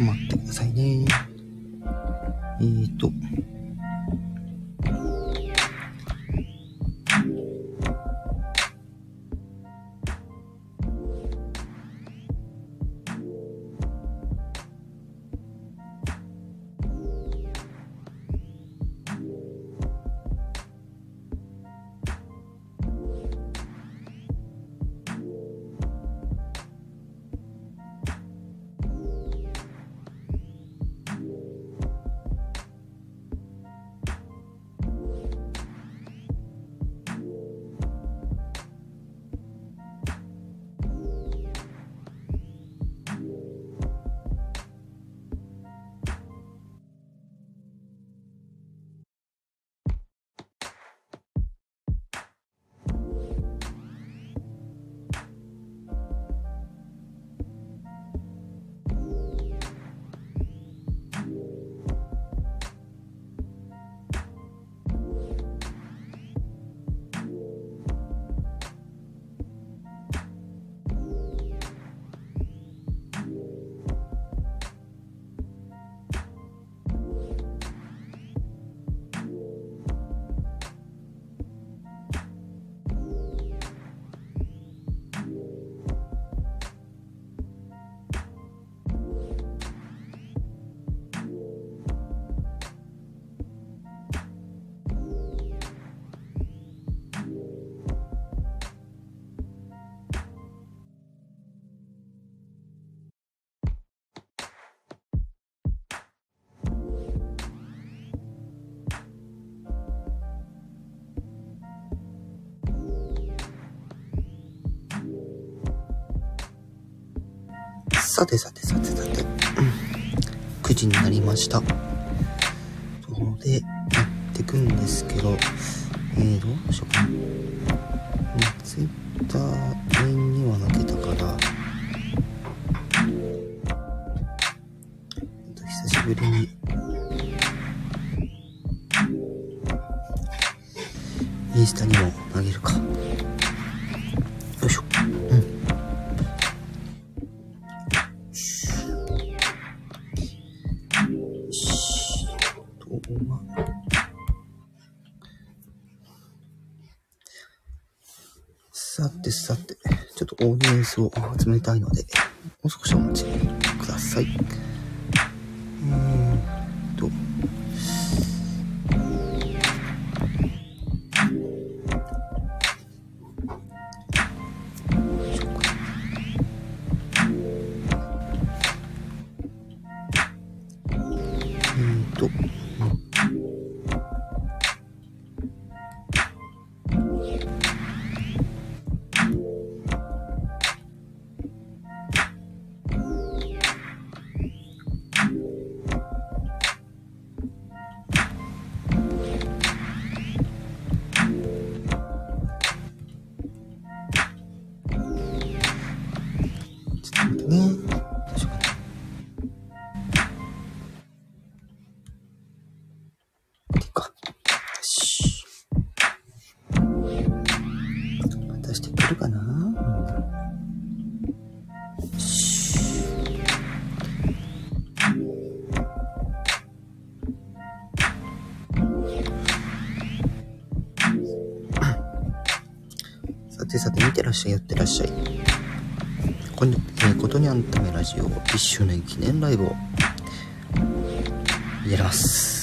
と待ってくださいね。えっーと。てさてさてさて、うん、9時になりました。ので、やってくんですけど、えー、どうしようかな。ツイッターには抜けたから、えっと久しぶりに、らっしゃい、やってらっしゃい。こに、えーことにゃんためラジオ1周年記念ライブをやります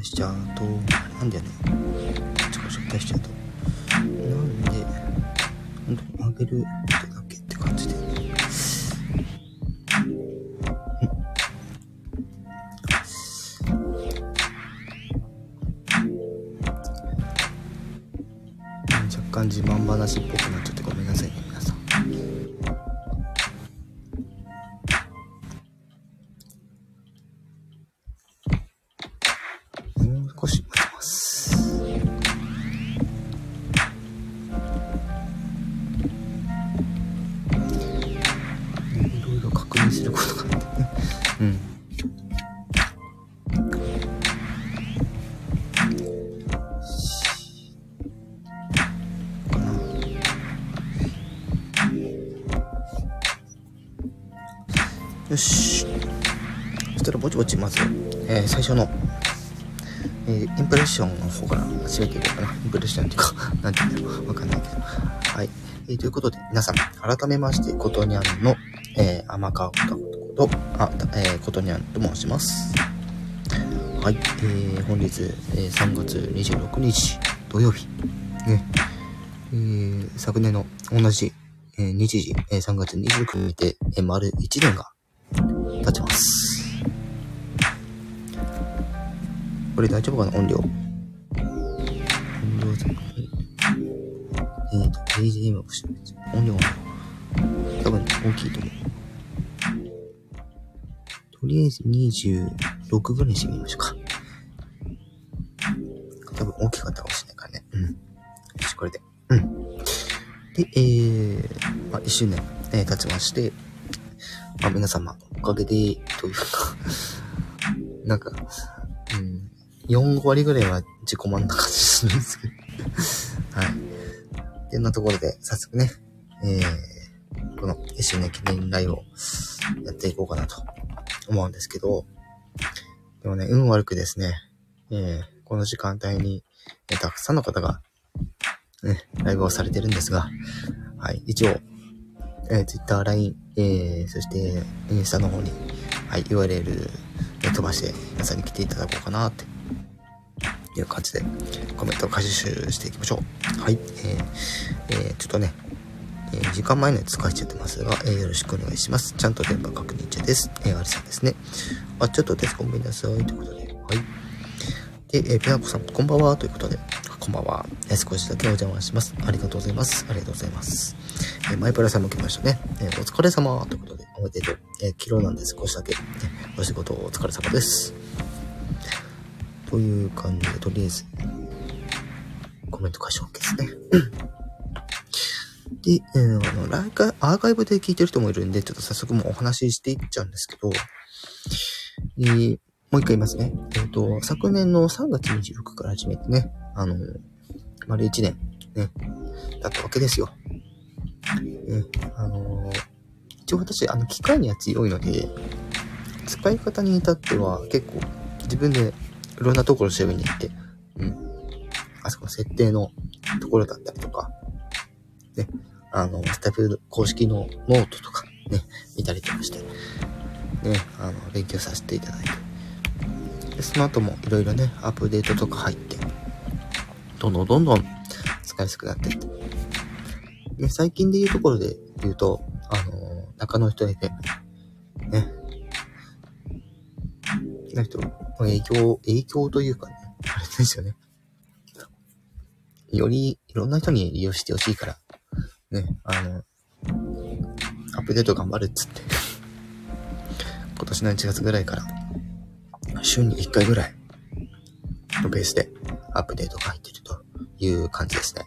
招待しそしたらぼちぼちまず、えー最初の、えーインプレッションの方から始めていこうかな。インプレッションっていうか、なんていうのわかんないけど。はい。えーということで、皆さん、改めまして、ことにゃんの、えー、天川こと、あ、えー、ことにゃんと申します。はい。えー、本日、えー3月26日、土曜日。ね。えー、昨年の同じ、えー日時、えー3月29日で、えー丸1年が経ちます。これ大丈夫かな？音量。音量全部。えっーと、BGM をし音量が多分大きいと思う。とりあえず26ぐらいにしてみましょうか。多分大きかったかもしれないからね。うん。よし、これで。うん。で、えー、まあ、1周年、え経ちまして、まあ、皆様おかげで、というか、なんか、4割ぐらいは自己満な感じするんですけど。はい。ってなところで、早速ね、えー、この1周年記念ライブをやっていこうかなと思うんですけど、でもね、運悪くですね、えー、この時間帯に、えたくさんの方が、ね、ライブをされてるんですが、はい、一応、えー、Twitter、LINE、えー、そして、インスタの方に、はい、URL、えー飛ばして、皆さんに来ていただこうかなっていう感じで、コメントを回収していきましょう。はい、えー、えー、ちょっとね、えー時間前のやつ返しちゃってますが、えーよろしくお願いします。ちゃんと電波確認中です。えー、ありさんですね。あ、ちょっとです。ごめんなさい。ということで、はい。で、えー、ペナコさん、こんばんは。ということで、こんばんは。えー少しだけお邪魔します。ありがとうございます。ありがとうございます。えーマイプラさんも来ましたね。えーお疲れ様。ということで、おめでとう。えー昨日なんで少しだけ、ね、お仕事お疲れ様です。という感じで、とりあえず、コメント解消 OK ですね。で、えーあの、ライカアーカイブで聞いてる人もいるんで、ちょっと早速もうお話ししていっちゃうんですけど、えーもう一回言いますね。えっ、と、昨年の3月26から始めてね、あの、丸1年、ね、だったわけですよ。ね、あのー一応私、あの、機械には強いので、使い方に至っては結構自分でいろんなところ調べに行って、うん。あそこの設定のところだったりとか、ね、あの、スタッフ公式のノートとかね、見たりとかして、ね、あの、勉強させていただいて。で、その後もいろいろね、アップデートとか入って、どんどんどんどん使いやすくなってって。ね、最近で言うところで言うと、あの中野人 FM、ね、な人影響、影響というかね、あれですよね。よりいろんな人に利用してほしいから、ね、あの、アップデート頑張るっつって、今年の1月ぐらいから、週に1回ぐらいのペースでアップデートが入ってるという感じですね。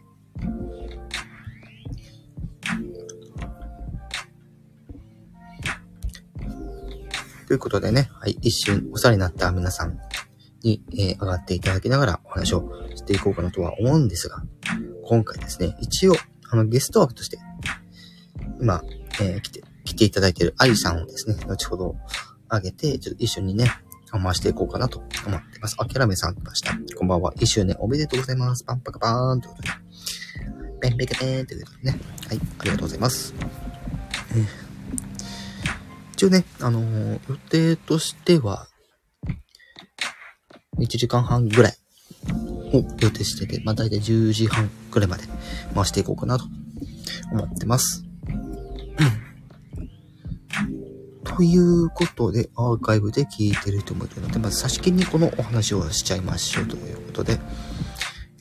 ということでね、はい、一瞬お世話になった皆さんに、えー上がっていただきながらお話をしていこうかなとは思うんですが、今回ですね、一応、あの、ゲスト枠として、今、えー来て、来ていただいているアリさんをですね、後ほど上げて、ちょっと一緒にね、回していこうかなと思ってます。あ、キャラメさん来ました。こんばんは。一周年おめでとうございます。パンパカパーンということで。ペンペケペンということでね。はい、ありがとうございます。一応ね、あのー予定としては、1時間半ぐらいを予定してて、まあ大体10時半ぐらいまで回していこうかなと思ってます。ということで、アーカイブで聞いてる人もいるので、まず差し切にこのお話をしちゃいましょうということで、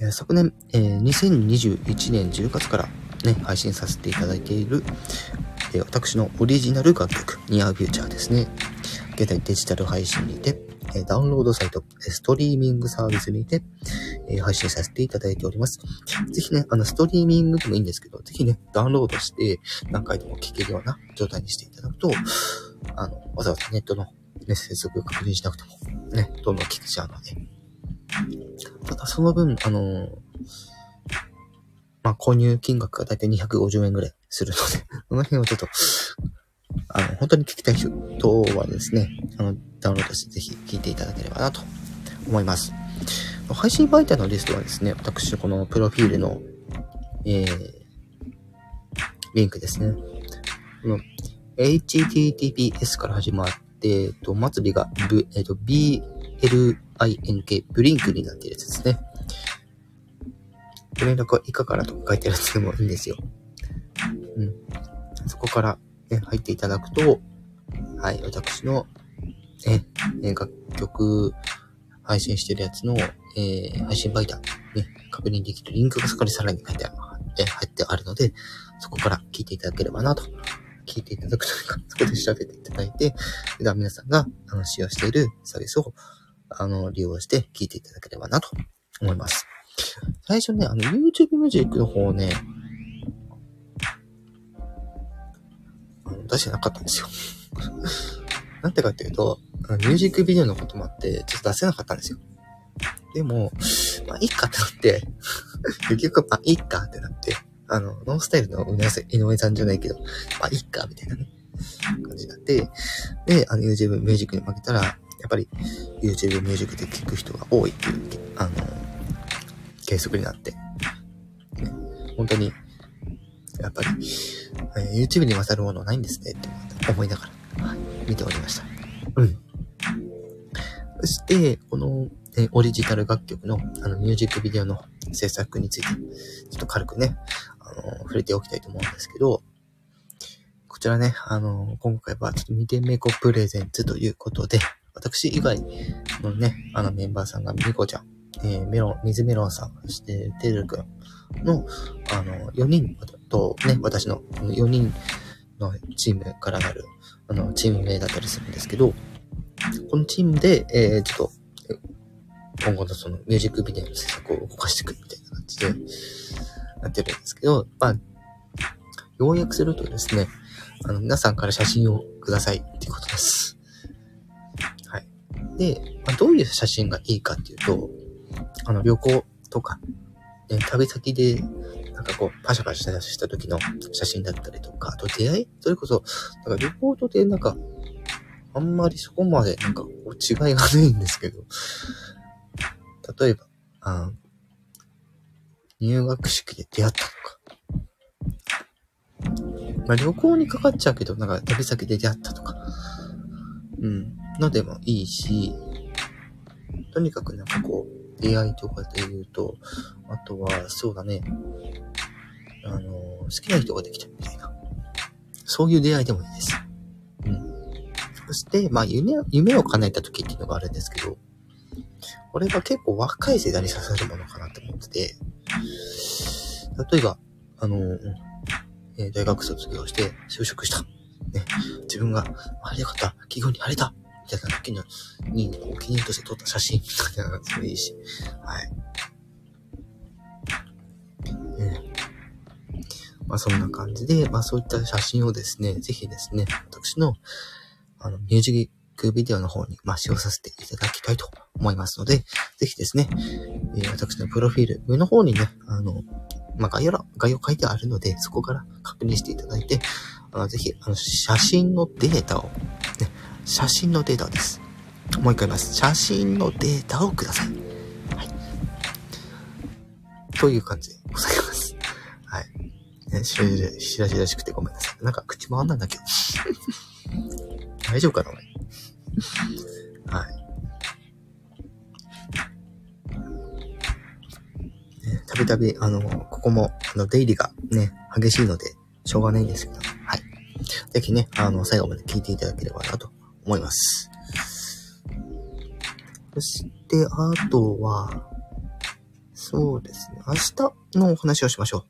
えー昨年、えー2021年10月からね、配信させていただいている、え私のオリジナル楽曲、ニアフューチャーですね。現在デジタル配信にて、えダウンロードサイト、ストリーミングサービスにて、え配信させていただいております。ぜひね、あの、ストリーミングでもいいんですけど、ぜひね、ダウンロードして何回でも聴けるような状態にしていただくと、あの、わざわざネットの、ね、接続確認しなくても、ね、どんどん聴けちゃうので。ただ、その分、あのまあ、購入金額がだいたい250円ぐらいするので、その辺をちょっと、あの、本当に聞きたい人はですね、あの、ダウンロードしてぜひ聞いていただければなと思います。配信媒体のリストはですね、私このプロフィールの、えー、リンクですね。この https から始まって、えっと、末尾が、ぶえっと、blink、ブリンクになっているやつですね。ご連絡は以下からとか書いてあるやつでもいいんですよ。うん。そこから、ね、入っていただくと、はい、私の、え、楽曲配信してるやつの、えー配信媒体、ね、確認できるリンクがそこにさらに書いてある、え入ってあるので、そこから聞いていただければなと。聞いていただくというか、そこで調べていただいて、では皆さんがあの使用しているサービスをあの利用して聞いていただければなと思います。最初ね、あの YouTube Music の方ね、出してなかったんですよ。なんでかっていうと、ミュージックビデオのこともあって、ちょっと出せなかったんですよ。でも、まあ、いいかってなって、結局、まあ、いいかってなって、あの、ノンスタイルの井上さん井上さんじゃないけど、まあ、いいか、みたいなね、感じになって、で、あの、YouTube ミュージックに負けたら、やっぱり、YouTube ミュージックで聴く人が多いっていう、あの、計測になって、ね、本当に、やっぱり、えー YouTube に勝るものはないんですねって思いながら、はい、見ておりました。うん。そして、この、えーオリジナル楽曲の、あの、ミュージックビデオの制作について、ちょっと軽くね、あの、触れておきたいと思うんですけど、こちらね、あの、今回はちょっと見てめこプレゼンツということで、私以外のね、あのメンバーさんがみこちゃん、えーメロン、水メロンさん、そしててるくんの、あの、4人とね、私の4人のチームからなる、あの、チーム名だったりするんですけど、このチームで、えー、ちょっと、今後のそのミュージックビデオの制作を動かしていくみたいな感じで、なってるんですけど、まあ、要約するとですね、あの、皆さんから写真をくださいっていうことです。はい。で、まあ、どういう写真がいいかっていうと、あの、旅行とか、ね、旅先で、なんかこう、パシャパシャした時の写真だったりとか、あと出会いそれこそ、なんか旅行とでなんか、あんまりそこまでなんかこう違いがないんですけど、例えば、あ入学式で出会ったとか、まあ旅行にかかっちゃうけど、なんか旅先で出会ったとか、うん、のでもいいし、とにかくなんかこう、出会いとかで言うと、あとは、そうだね、あの、好きな人ができたみたいな、そういう出会いでもいいです。うん。そして、まあ夢を、夢を叶えた時っていうのがあるんですけど、これが結構若い世代に刺さるものかなと思ってて、例えば、あの、えー大学卒業して就職した。ね、自分が、あれよかった、企業に入れたみたいな時の、に、こう記念として撮った写真みたいなのでもいいし、はい。ねまあそんな感じで、まあそういった写真をですね、ぜひですね、私の、あの、ミュージックビデオの方に、まあ、使用させていただきたいと思いますので、ぜひですね、えー私のプロフィール、上の方にね、あの、まあ、概要欄、概要書いてあるので、そこから確認していただいて、あのぜひ、あの、写真のデータを、ね、写真のデータです。もう一回言います。写真のデータをください。はい。という感じでございます。ね、しらじらしらじらしくてごめんなさい。なんか口回んないんだけど。大丈夫かな俺。はい。ね食べびたび、あの、ここも、あの、出入りがね、激しいので、しょうがないんですけど、はい。ぜひね、あの、最後まで聞いていただければなと思います。そして、あとは、そうですね、明日のお話をしましょう。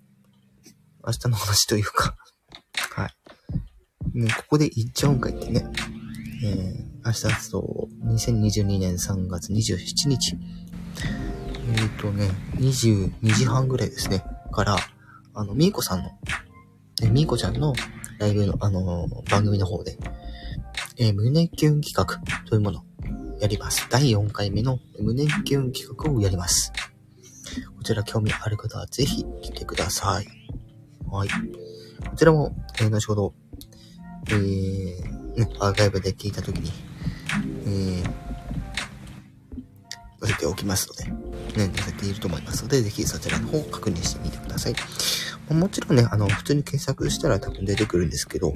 明日の話というかはい。ね、ここで行っちゃうんかいってね。えー、明日だと、2022年3月27日。えっ、ー、とね、22時半ぐらいですね。から、あの、みーこさんの、えみーこちゃんのライブの、あのー、番組の方で、えー、胸キュン企画というものやります。第4回目の胸キュン企画をやります。こちら興味ある方はぜひ来てください。はい。こちらも、えー、後ほど、えー、ね、アーカイブで聞いたときに、えー、載せておきますので、ね、載せていると思いますので、ぜひそちらの方を確認してみてください。もちろんね、あの、普通に検索したら多分出てくるんですけど、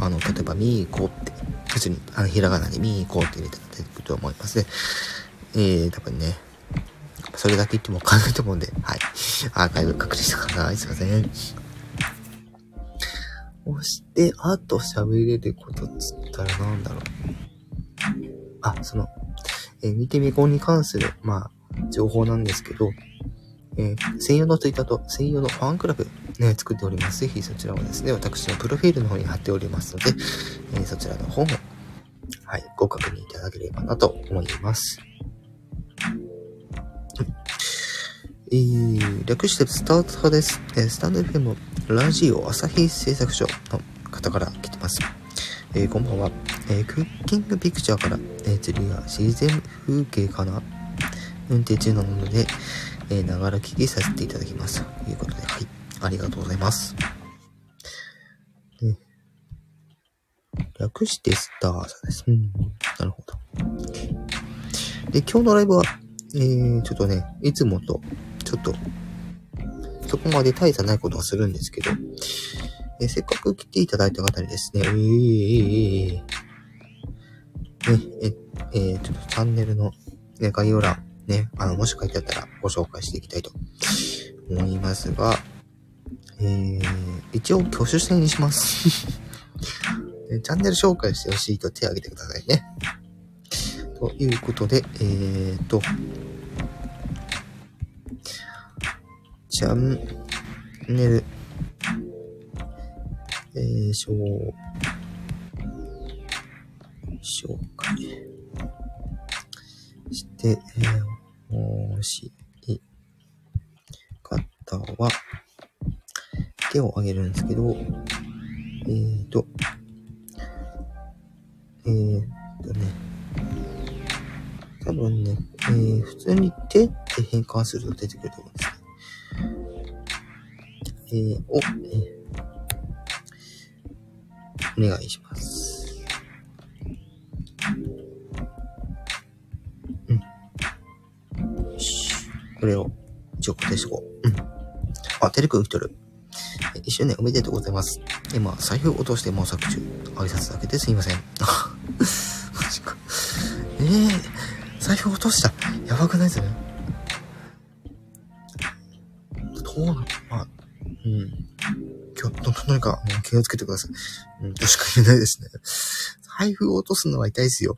あの、例えば、みーこって、普通に、あの、ひらがなでみーこって入れたら出てくると思いますね。えー、多分ね、それだけ言ってもわかんないと思うんで、はい。アーカイブ確認してください。すいません。そして、あと喋れることっつったらなんだろう。あ、その、えー、見てみこうに関する、まあ、情報なんですけど、えー、専用のツイッターと専用のファンクラブ、ね、作っております。ぜひそちらをですね、私のプロフィールの方に貼っておりますので、えー、そちらの方も、はい、ご確認いただければなと思います。えー、略してスタート派です。えー、スタンド FM ラジオ朝日製作所の方から来てます。えー、こんばんは。え、クッキングピクチャーから、え、釣りや自然風景かな運転中なので、えながら聞きさせていただきます。ということで、はい。ありがとうございます。ね、略してスターさです。うん。なるほど。で、今日のライブは、えー、ちょっとね、いつもとちょっと、そこまで大差ないことはするんですけど、えせっかく来ていただいた方にですね、えー、えー、ね、え、えー、ちょっとチャンネルの、ね、概要欄、ね、あの、もし書いてあったらご紹介していきたいと思いますが、えー、一応挙手制にします。チャンネル紹介してほしいと手を挙げてくださいね。ということで、えーと、チャンネル、えー、紹、紹介して、えー、もしい方は、手を挙げるんですけど、えーと、えーとね、多分ね、えー、普通に手って変換すると出てくると思うんです。えー、を、えー、お願いします。うん。よし。これを、一応固定しとこう。うん。あ、テレク来てる。一周年おめでとうございます。今、財布落としてもう作中。挨拶だけですいません。マジか。ええー、財布落とした。やばくないですね。今日、と、とにかく気をつけてください。うん、としか言えないですね。財布を落とすのは痛いですよ。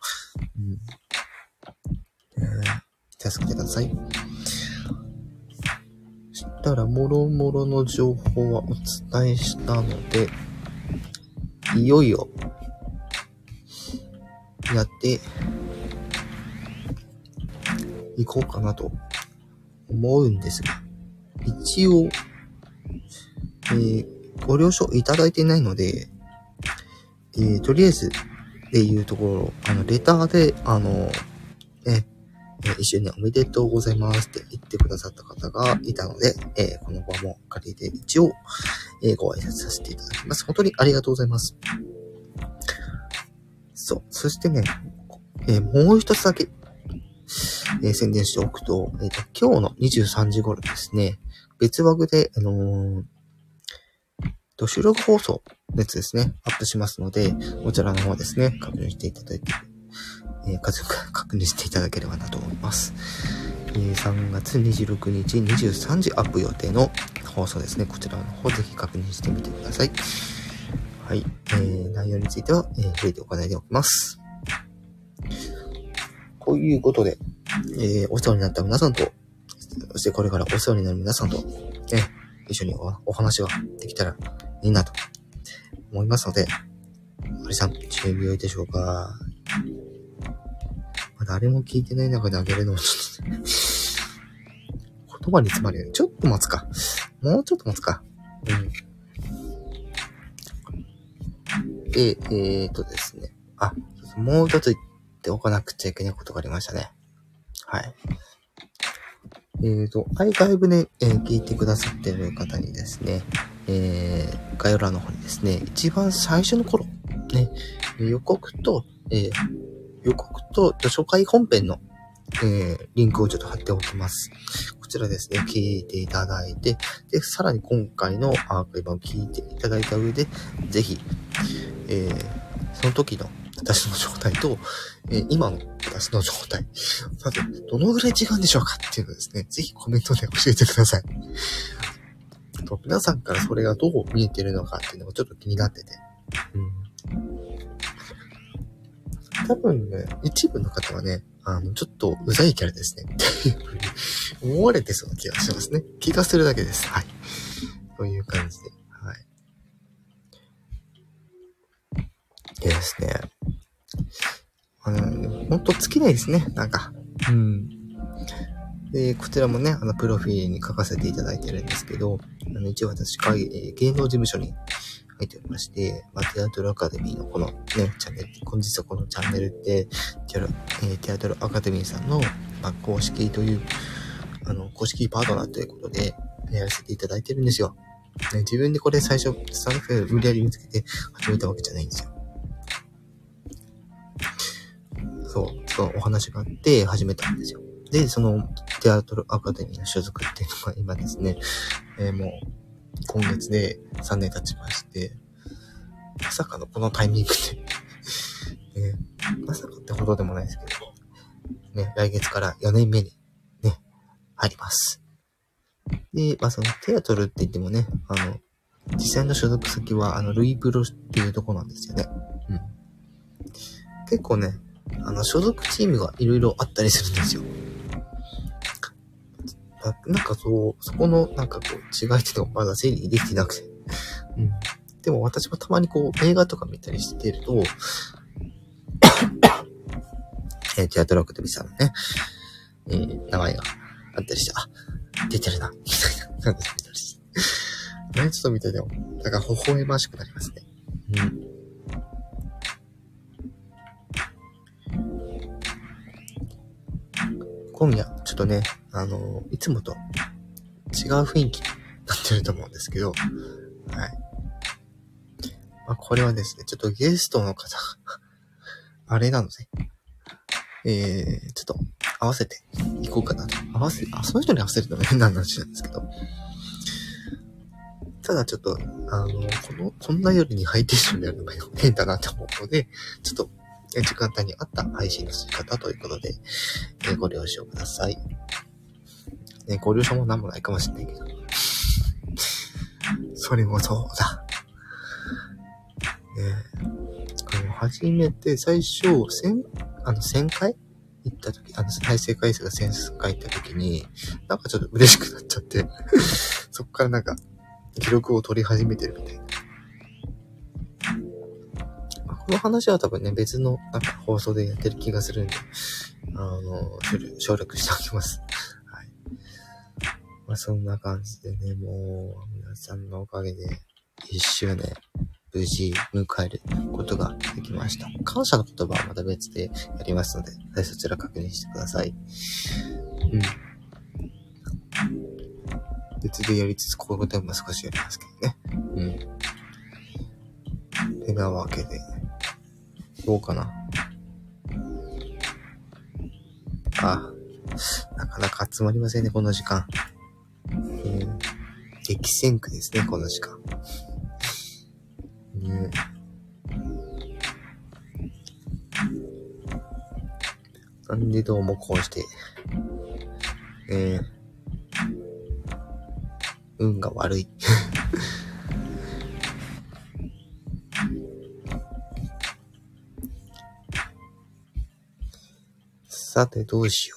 うん。えー、助けてください。そしたら、もろもろの情報はお伝えしたので、いよいよ、やっていこうかなと思うんですが、一応、えー、ご了承いただいていないので、えー、とりあえず、っていうところ、あの、レターで、あの、ね、え、一緒におめでとうございますって言ってくださった方がいたので、えー、この場も借りて一応、えー、ご挨拶させていただきます。本当にありがとうございます。そう。そしてね、え、もう一つだけ、え、宣伝しておくと、えっ、と、今日の23時頃ですね、別枠で、あの、と、収録放送のやつですね、アップしますので、こちらの方ですね、確認していただいて、えー、確認していただければなと思います。ー3月26日23時アップ予定の放送ですね。こちらの方ぜひ確認してみてください。はい。えー、内容については、えー、触れておかないでおきます。こういうことで、えー、お世話になった皆さんと、そしてこれからお世話になる皆さんと、ね、一緒にお話ができたらいいなと思いますので、ありさん、準備はいでしょうか？ま誰も聞いてない中であげるのもちょっと、言葉に詰まるよね。ちょっと待つか。もうちょっと待つか。うん。で、えー、とですね。あ、もう一つ言っておかなくちゃいけないことがありましたね。はい。えーと、アイカイブで、えー、聞いてくださってる方にですね、えー、概要欄の方にですね、一番最初の頃、ね、予告と、えー、予告と初回本編の、えー、リンクをちょっと貼っておきます。こちらですね、聞いていただいて、で、さらに今回のアーカイブを聞いていただいた上で、ぜひ、えー、その時の私の状態と、えー、今の私の状態、さて、どのぐらい違うんでしょうかっていうのをですね、ぜひコメントで教えてください。と皆さんからそれがどう見えてるのかっていうのがちょっと気になってて。うん。多分ね、一部の方はね、あの、ちょっとうざいキャラですね。っていうふうに 思われてそうな気がしますね。気がするだけです。はい。という感じで。はい。でですね。あの、ほんと尽きないですね。なんか。うん。で、こちらもね、あの、プロフィールに書かせていただいてるんですけど、あの、一応私、芸能事務所に入っておりまして、まあ、テアトルアカデミーのこのね、チャンネル、本日はこのチャンネルって、テアロ、えー、テアトルアカデミーさんの、まあ、公式という、あの、公式パートナーということで、やらせていただいてるんですよ。ね、自分でこれ最初、スタンフ無理やり見つけて始めたわけじゃないんですよ。そう、そのお話があって始めたんですよ。で、そのテアトルアカデミーの所属っていうのが今ですね、えー、もう今月で3年経ちまして、まさかのこのタイミングで ね、まさかってほどでもないですけど、ね、来月から4年目にね、入ります。で、まあそのテアトルって言ってもね、あの、実際の所属先はあの、ルイプロっていうとこなんですよね。うん。結構ね、あの、所属チームがいろいろあったりするんですよ。なんかそう、そこのなんかこう違いっていうのがまだ整理できてなくて。うん。でも私もたまにこう映画とか見たりしてると、えー、テアトラクテビさんのね、えー、名前があったりして、あ、出てるな、みたいな感じで見たりして。ね、ちょっと見てても、なんか微笑ましくなりますね。うん。今夜、ちょっとね、あの、いつもと違う雰囲気になってると思うんですけど、はい。まあ、これはですね、ちょっとゲストの方あれなので、えー、ちょっと合わせていこうかなと。合わせ、あ、その人に合わせるのが変な話なんですけど、ただちょっと、あの、この、こんな夜にハイテンションでやるのが変だなと思うので、ちょっと時間帯に合った配信の仕方ということで、え、ご了承ください。ね、ご了承もなんもないかもしれないけど。それもそうだ。ねあの、初めて最初、千、あの、1000回行った時、あの、再生回数が1000回行った時に、なんかちょっと嬉しくなっちゃって そっからなんか、記録を取り始めてるみたいな。この話は多分ね、別のなんか放送でやってる気がするんで、あの、省略しておきます。はい。まあそんな感じでね、もう、皆さんのおかげで、一周年、無事迎えることができました。感謝の言葉はまた別でやりますので、はい、そちら確認してください。うん。別でやりつつ、こういうことも少しやりますけどね。うん。てなわけで、どうかな。あ、なかなか集まりませんね、この時間。うん。激戦区ですね、この時間。ねなんでどうもこうして、えー、運が悪い。さて、どうしよ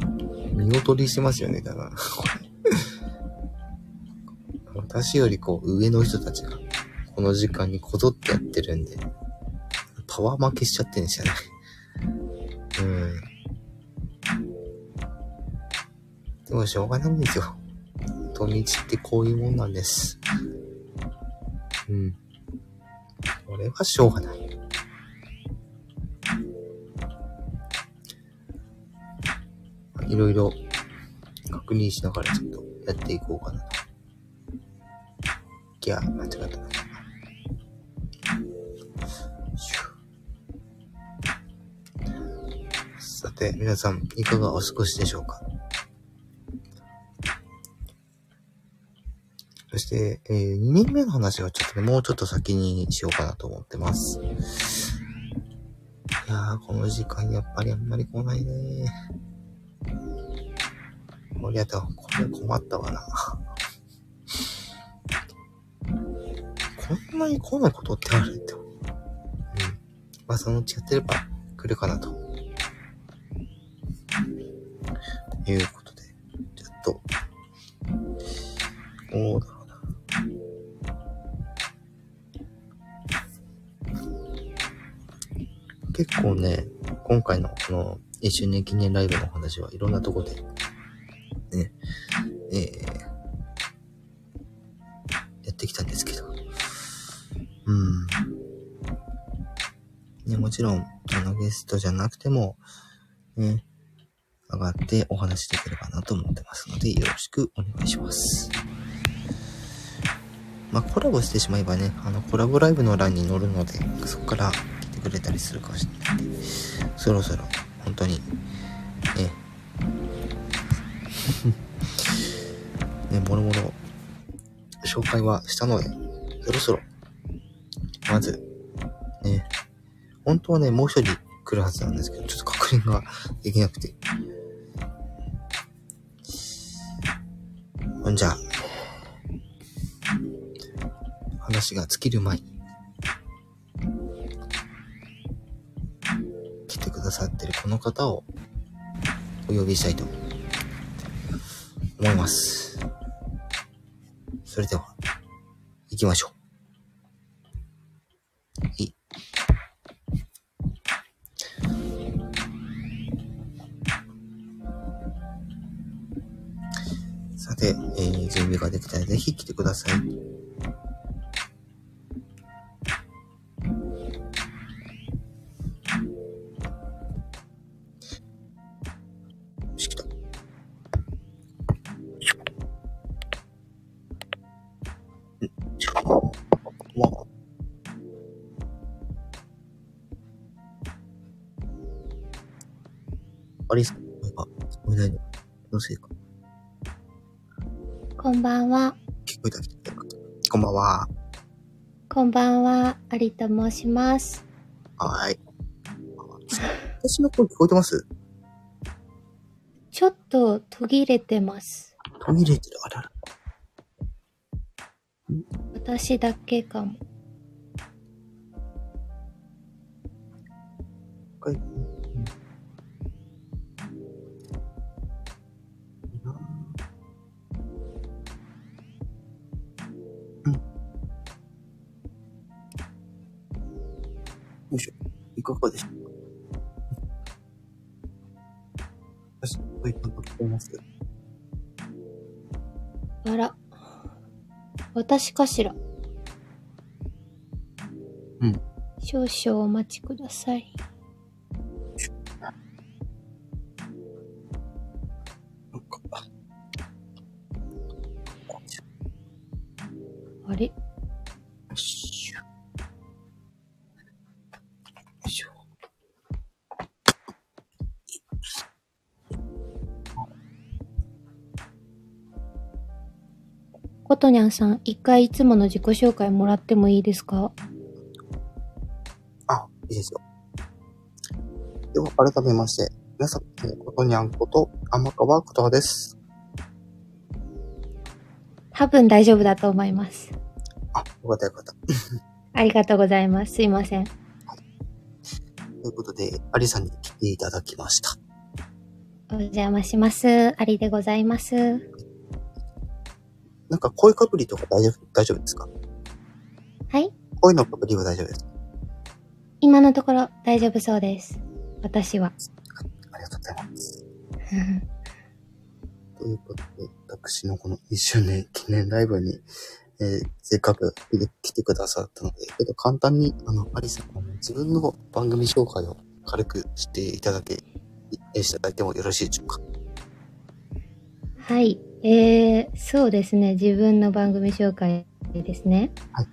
う。見劣りしますよね、だから。私よりこう、上の人たちが、この時間にこぞってやってるんで、パワー負けしちゃってんですよね。うん。でもしょうがないんですよ。土日ってこういうもんなんです。うん。これはしょうがない。いろいろ確認しながらちょっとやっていこうかなと。いや、間違った。さて、皆さん、いかがお過ごしでしょうか？そして、えー、2人目の話はちょっとね、もうちょっと先にしようかなと思ってます。いやー、この時間やっぱりあんまり来ないねこりゃと、これ困ったわな。こんなに来ないことってあるって。うん。まあ、そのうちやってれば来るかなと。いうことで、ちょっと、どうだろうな。結構ね、今回のこの1周年記念ライブの話はいろんなとこで、ね、えー、やってきたんですけど、うん。ね、もちろん、あのゲストじゃなくても、ね、上がってお話しできればなと思ってますので、よろしくお願いします。まあ、コラボしてしまえばね、あの、コラボライブの欄に載るので、そこから来てくれたりするかもしれないんで、そろそろ、本当に、ね、ね、もろもろ、紹介はしたので、そろそろ、まず、ね、本当はね、もう一人来るはずなんですけど、ちょっと確認ができなくて。ほんじゃ、話が尽きる前に、ださってるこの方をお呼びしたいと思います。それでは、行きましょう。い。さて、えー、準備ができたらぜひ来てください。あれ、声が聞こえないの。気のせいか。こんばんは。聞こえた？聞こえた？こんばんは。こんばんは。ありと申します。はーい。私の声聞こえてます？ちょっと途切れてます。途切れてる？あらら。私だけかも。一回。うんいいいしょ。いかがでしょうか私の声ちゃんと聞こえますあら。私かしら。うん。少々お待ちください。あれ？ことにゃんさん、一回いつもの自己紹介もらってもいいですか？あ、いいですよ。では、改めまして、皆さん、えーことにゃんこと、天川ことはです。多分大丈夫だと思います。あ、よかったよかった。ありがとうございます。すいません。ということで、アリさんに来ていただきました。お邪魔します。ありでございます。なんか声かぶりとか大丈夫、大丈夫ですか？はい。声のかぶりは大丈夫です。今のところ大丈夫そうです。私は。ありがとうございます。ということで、私のこの1周年記念ライブに、えーせっかく来てくださったので、けど簡単に、あの、アリさん、自分の番組紹介を軽くしていただけ、えしていただいてもよろしいでしょうか？はい。えー、そうですね。自分の番組紹介ですね。はい。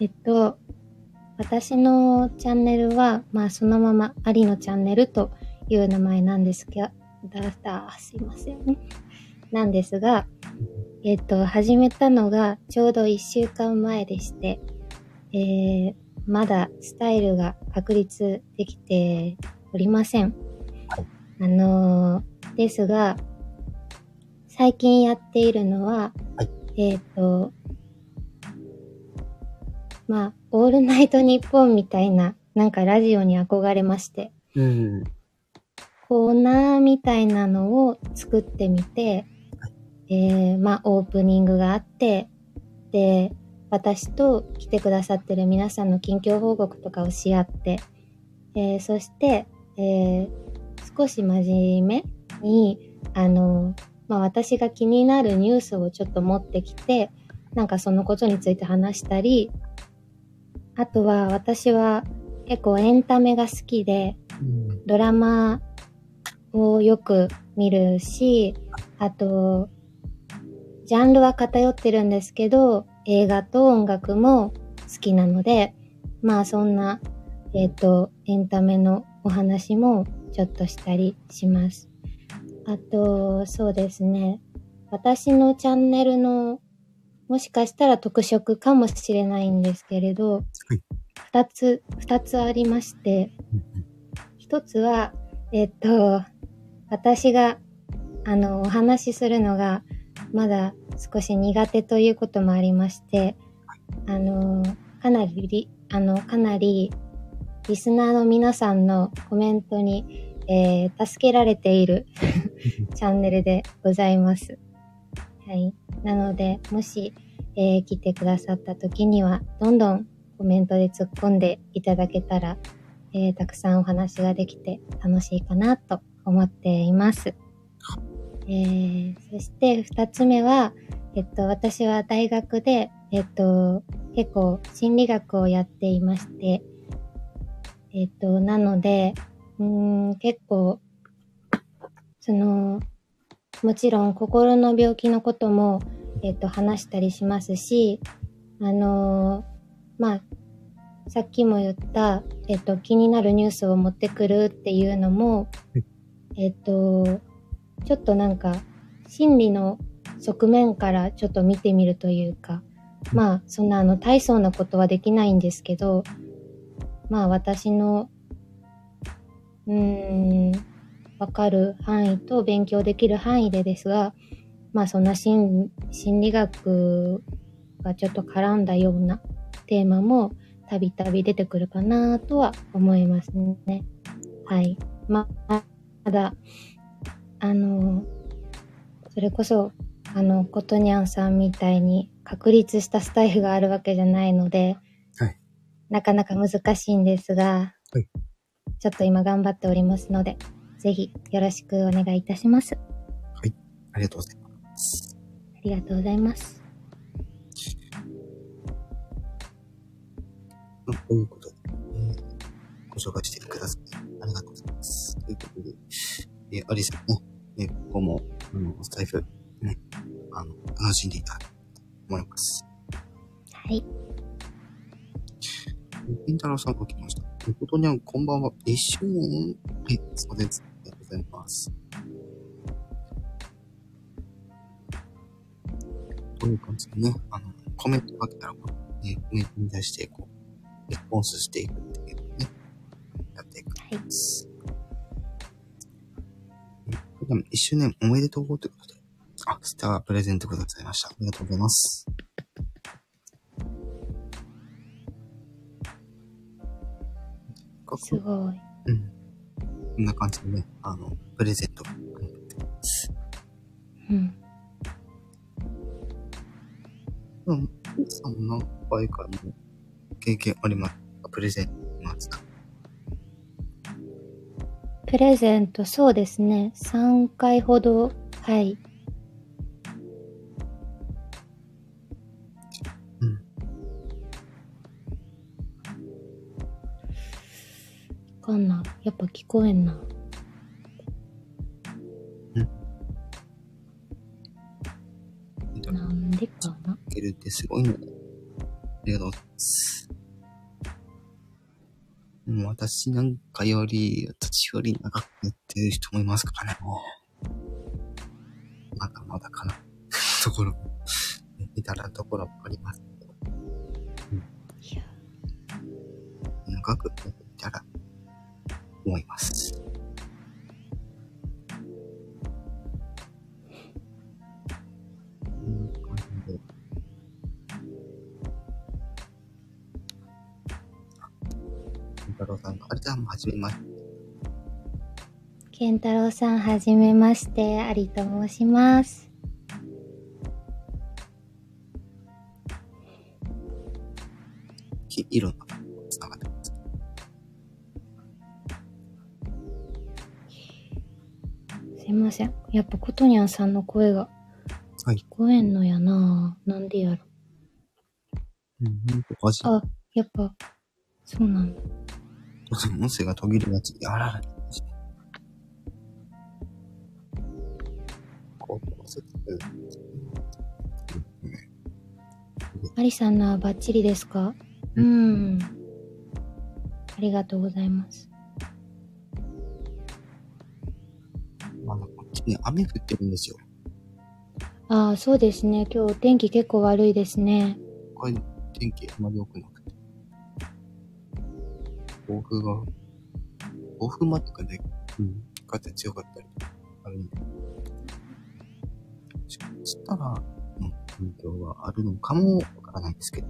えっと、私のチャンネルは、まあそのままありのチャンネルという名前なんですけど、だ、だ、すいません。なんですが、えっと、始めたのがちょうど1週間前でして、えー、まだスタイルが確立できておりません。あのーですが、最近やっているのは、はいえっ、と、まあ、オールナイトニッポンみたいな、なんかラジオに憧れまして、うん。コーナーみたいなのを作ってみて、えー、まあ、オープニングがあって、で、私と来てくださってる皆さんの近況報告とかをし合って、えー、そして、えー、少し真面目に、あの、まあ、私が気になるニュースをちょっと持ってきて、なんかそのことについて話したり、あとは私は結構エンタメが好きで、うん。ドラマをよく見るし、あと、ジャンルは偏ってるんですけど、映画と音楽も好きなので、まあそんな、えっ、と、エンタメのお話もちょっとしたりします。あと、そうですね。私のチャンネルの、もしかしたら特色かもしれないんですけれど、はい二つ、二つありまして、一つは、えっと、私が、あの、お話しするのが、まだ少し苦手ということもありまして、あの、かなりリ、あの、かなり、リスナーの皆さんのコメントに、えー助けられている チャンネルでございます。はい。なので、もし、えー来てくださった時には、どんどんコメントで突っ込んでいただけたら、えーたくさんお話ができて楽しいかなと思っています。えーそして二つ目は、えっと、私は大学で、えっと、結構心理学をやっていまして、えっと、なので、うーん、結構、その、もちろん心の病気のことも、えっと、話したりしますし、あのーまあ、さっきも言った、えっと、気になるニュースを持ってくるっていうのも、えっと、ちょっとなんか、心理の側面からちょっと見てみるというか、まあ、そんなあの、大層なことはできないんですけど、まあ、私の、うーん、わかる範囲と勉強できる範囲でですが、まあ、そんな心理学がちょっと絡んだようなテーマもたびたび出てくるかなとは思いますね。はい。まあ、まだ、あの、それこそ、あの、ことにゃんさんみたいに確立したスタイルがあるわけじゃないので、なかなか難しいんですが、はいちょっと今頑張っておりますので、ぜひよろしくお願いいたします。ありがとうございます。ありがとうございます。うんということで、えーご紹介してください。ありがとうございます。ということで、えーアリさんね、えーここも、あの、スタイフ、ね、あの、楽しんでいただきたいと思います。はい。ピンタロウさんが来ました。ことにゃん、こんばんは。一周年はい、すいません。ありがとうございます。という感じでね、あの、コメントが来たら、ね、コメントに対して、こう、レスポンスしていくっていうね、やっていく。はでも1周年おめでとうということで。あ、スタープレゼントくださいました。ありがとうございます。すごい。うん。こんな感じでね、あの、プレゼント。うん。うん。さん。何回かの経験ありますかプレゼントますかプレゼント、そうですね。3回ほど、はい。かんな。やっぱ聞こえんな。なんでかな？いけるってすごいね。ありがとうございます。もう私なんかより、私より長くやってる人もいますからね。まだまだかな。ところ、いたらところもありますけど。いや、長くやっが、あれじゃん、はじめまして。健太郎さん、はじめまして。ありと申します。きいろんなつながってます。すいません。やっぱことにゃんさんの声がはい聞こえんのやななんでやろ。うん、ほんと、はじあ、やっぱ、そうなんだ。音声が途切れがち。あらら。こう、せつ、うん。アリさん。のはバッチリですかうん。ありがとうございます。まだこっちね、雨降ってるん。ですよ。ああ、そうですね。今日天気結構悪いですね。これ、天気あまり良くなくて。暴風が、暴風まとかで、うん、風強かったりあるんで。ししたら、うん、影響があるのかもわからないですけど。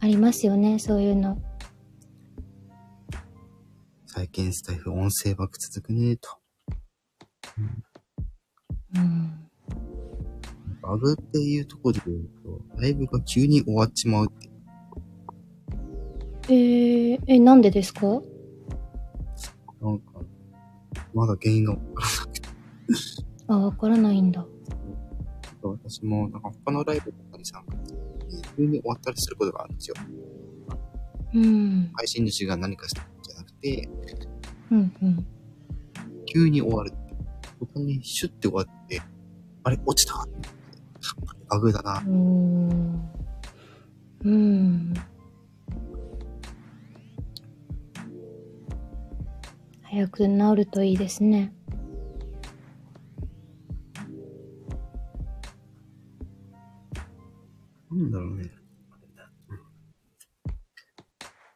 ありますよね、そういうの。最近スタイフ音声バグ続くねと。うん。バグっていうところで言うと、ライブが急に終わっちまうって。えー、え、なんでですか？なんか、まだ原因がわからなくて。あ、わからないんだ。私も、なんか他のライブとかに参加して、急に終わったりすることがあるんですよ。うん。配信主が何かしたんじゃなくて、うん、うん。急に終わるって。途端にシュッて終わって、あれ、落ちたバグだな。おー。うん。早く治るといいですね。なんだろうね。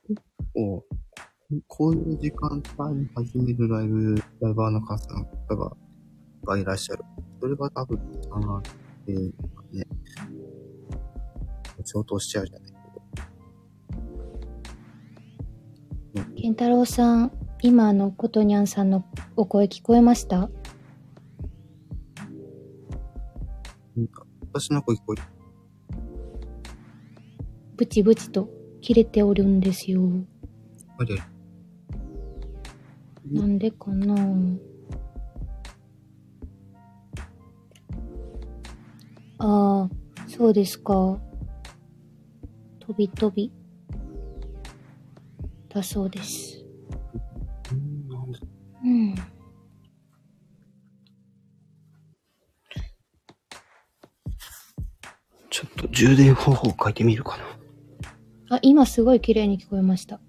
結構、こういう時間帯に始めるライブ、ライバーの方々が、がいらっしゃる。それが多分、あの、えー、ね、消灯しちゃうじゃないけど。健太郎さん、今のことにゃんさんのお声聞こえました？私の声聞こえブチブチと切れておるんですよ。あれ、なんでかな？ああ、そうですか。飛び飛び。だそうです。充電方法書いてみるかな。あ、今すごい綺麗に聞こえました。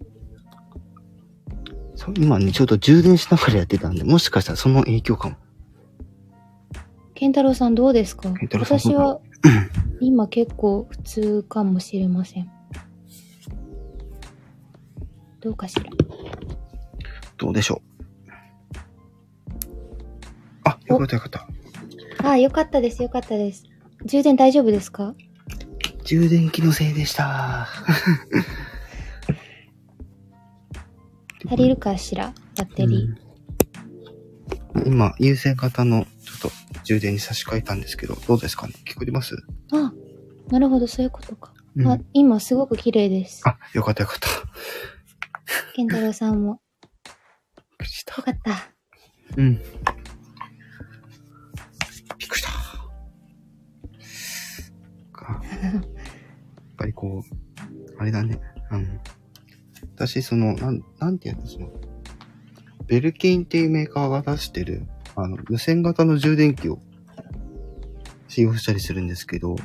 そう今ね、ちょっと充電しながらやってたんで、もしかしたらその影響かも。健太郎さんどうですか？私は今結構普通かもしれません。どうかしら？どうでしょう。あ、よかったよかった。ああ、よかったです、よかったです。充電大丈夫ですか？充電器のせいでした。足りるかしらバッテリー。うん今、有線型のちょっと充電に差し替えたんですけど、どうですかね？聞こえてます？あ、なるほど、そういうことか。うんあ、今すごく綺麗です。あ、よかったよかった。健太郎さんも。びっくりしたよ。かった。うん。びっくりした。かやっぱりこう、あれだね。あの、私、その、なん、なんていうの、その、ベルケインっていうメーカーが出してる、あの、無線型の充電器を使用したりするんですけど、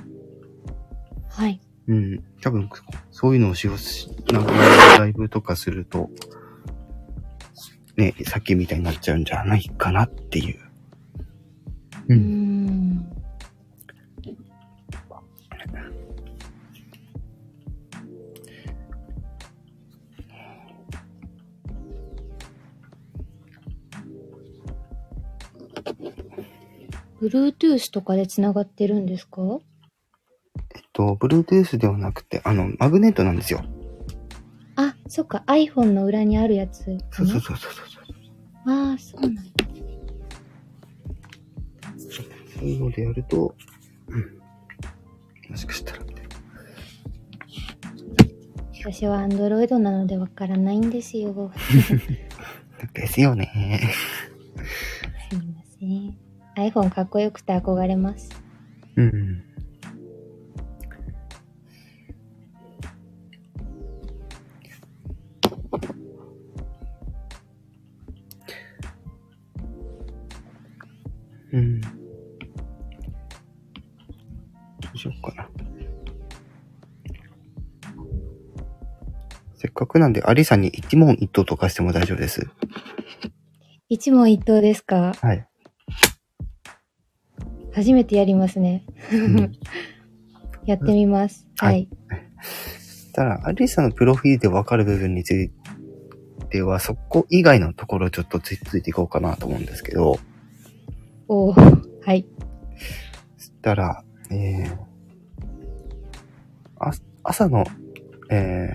はい。うん、多分、そういうのを使用し、なんか、ライブとかすると、ね、さっきみたいになっちゃうんじゃないかなっていう。う。ん。Bluetooth とかで繋がってるんですか？えっと、Bluetooth ではなくて、あの、マグネットなんですよ。あ、そっか、iPhone の裏にあるやつかな。そうそうそうそうそう。ああ、そうなんだ。そういうのでやると、うん。もしかしたら、みたいな。私は Android なのでわからないんですよ。ですよね。iPhone かっこよくて憧れます。うん。うん。どうしようかな。せっかくなん。で、アリさん。に一問一答とかしても大丈夫です。一問一答ですかはい。初めてやりますね。うんやってみます。ははいい。ただ、アリさんのプロフィールでわかる部分については、そこ以外のところをちょっとついついていこうかなと思うんですけど、おーはい。そしたら、えー、あ、朝の、え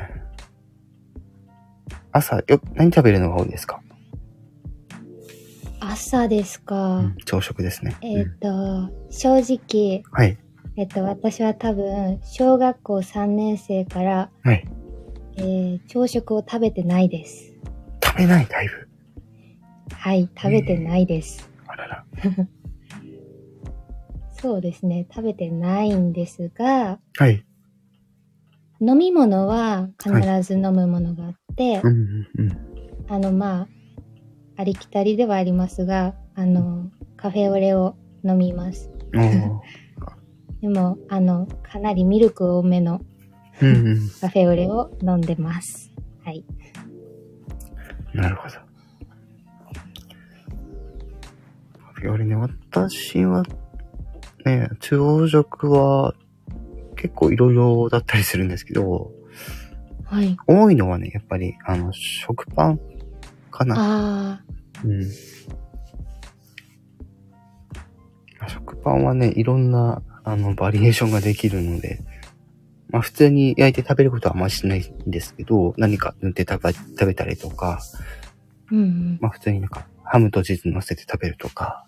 ー、朝、よ、何食べるのが多いですか、朝ですか。うん朝食ですね。えっ、うんと、正直、はい。えっと、私は多分、小学校3年生から、はい。えー朝食を食べてないです。食べない、だいぶ。はい、食べてないです。あらら。そうですね、食べてないんですが、はい。飲み物は必ず飲むものがあって、うん、うん、うん。あの、まあ、ありきたりではありますが、あの、カフェオレを飲みます。でも、あの、かなりミルク多めの。カフェオレを飲んでます。はい。なるほど。カフェオレね、私は、ね、朝食は結構いろいろだったりするんですけど、はい。多いのはね、やっぱり、あの、食パンかな。あうん。食パンはね、いろんな、あの、バリエーションができるので、まあ普通に焼いて食べることはあんまりしないんですけど、何か塗って食べ食べたりとか、ー、うんうん。まあ普通になんか、ハムとチーズ乗せて食べるとか、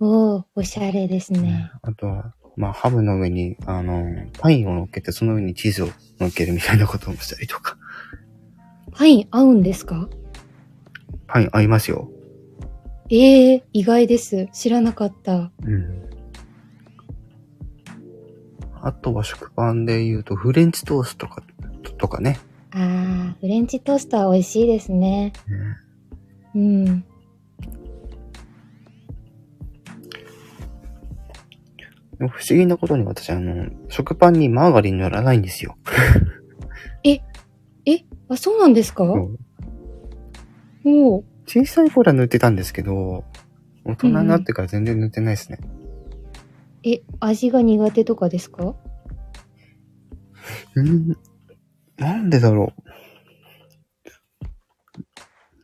おー、おしゃれですね。あとは、まあハムの上に、あの、パインを乗っけて、その上にチーズを乗っけるみたいなこともしたりとか。パイン合うんですか？パイン合いますよ。ええー、意外です。知らなかった。うん。あとは食パンで言うと、フレンチトーストとか、とかね。あー、フレンチトーストは美味しいですね。うん。不思議なことに私、あの、食パンにマーガリン塗らないんですよ。え、あ、そうなんですか？おー。小さい頃は塗ってたんですけど、大人になってから全然塗ってないですね。え、味が苦手とかですか？うん、なんでだろう。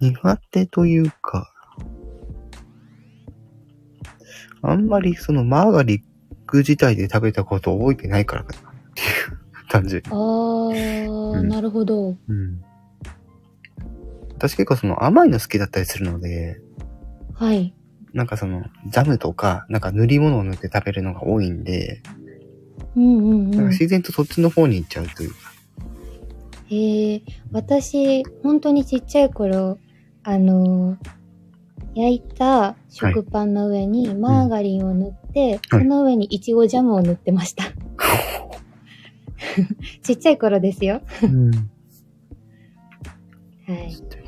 苦手というか、あんまりそのマーガリック自体で食べたことを覚えてないからかなっていう感じ。あー、うんなるほど。うん。私結構その甘いの好きだったりするので、はい。なんかそのジャムとか、なんか塗り物を塗って食べるのが多いんで、うんうんなんかうん。自然とそっちの方に行っちゃうというか。へえ、私、本当にちっちゃい頃、あの、焼いた食パンの上にマーガリンを塗って、その上にいちごジャムを塗ってました。ちっちゃい頃ですよ。うん。はい。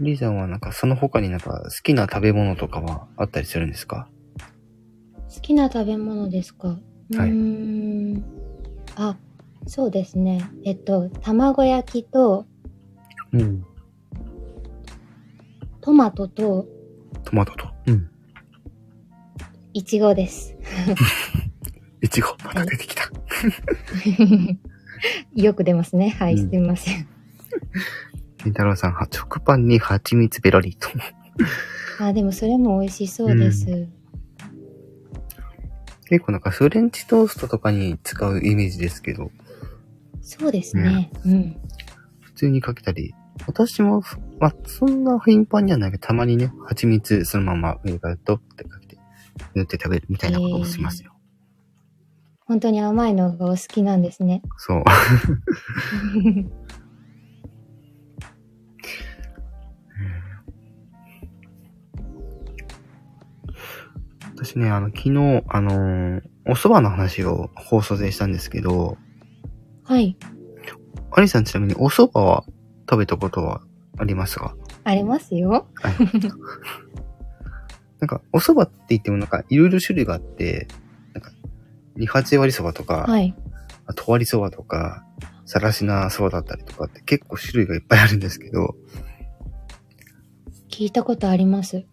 リーさんはなんかその他になんか好きな食べ物とかはあったりするんですか？好きな食べ物ですか？うはいーん。あ、そうですね。えっと、卵焼きとうん。トマトとトマトと。うん。いちごです。いちご、また出てきた。よく出ますね。はい、うんすみません。ケンタロウさん、は食パンに蜂蜜ベロリと。あ、でもそれも美味しそうです。結構なんかフレンチトーストとかに使うイメージですけど、そうですね。うん。普通にかけたり、私も、まあ、そんな頻繁にはないけど、たまにね、蜂蜜そのまま上からドってかけて、塗って食べるみたいなことをしますよ。本当に甘いのがお好きなんですね。そう。私ね、あの、昨日、あのーお蕎麦の話を放送でしたんですけど、はい。アリさんちなみにお蕎麦は食べたことはありますか？ありますよ。なんか、お蕎麦って言ってもなんか、いろいろ種類があって、なんか、二八割蕎麦とか、はい。あと割り蕎麦とか、さらしな蕎麦だったりとかって結構種類がいっぱいあるんですけど、聞いたことあります。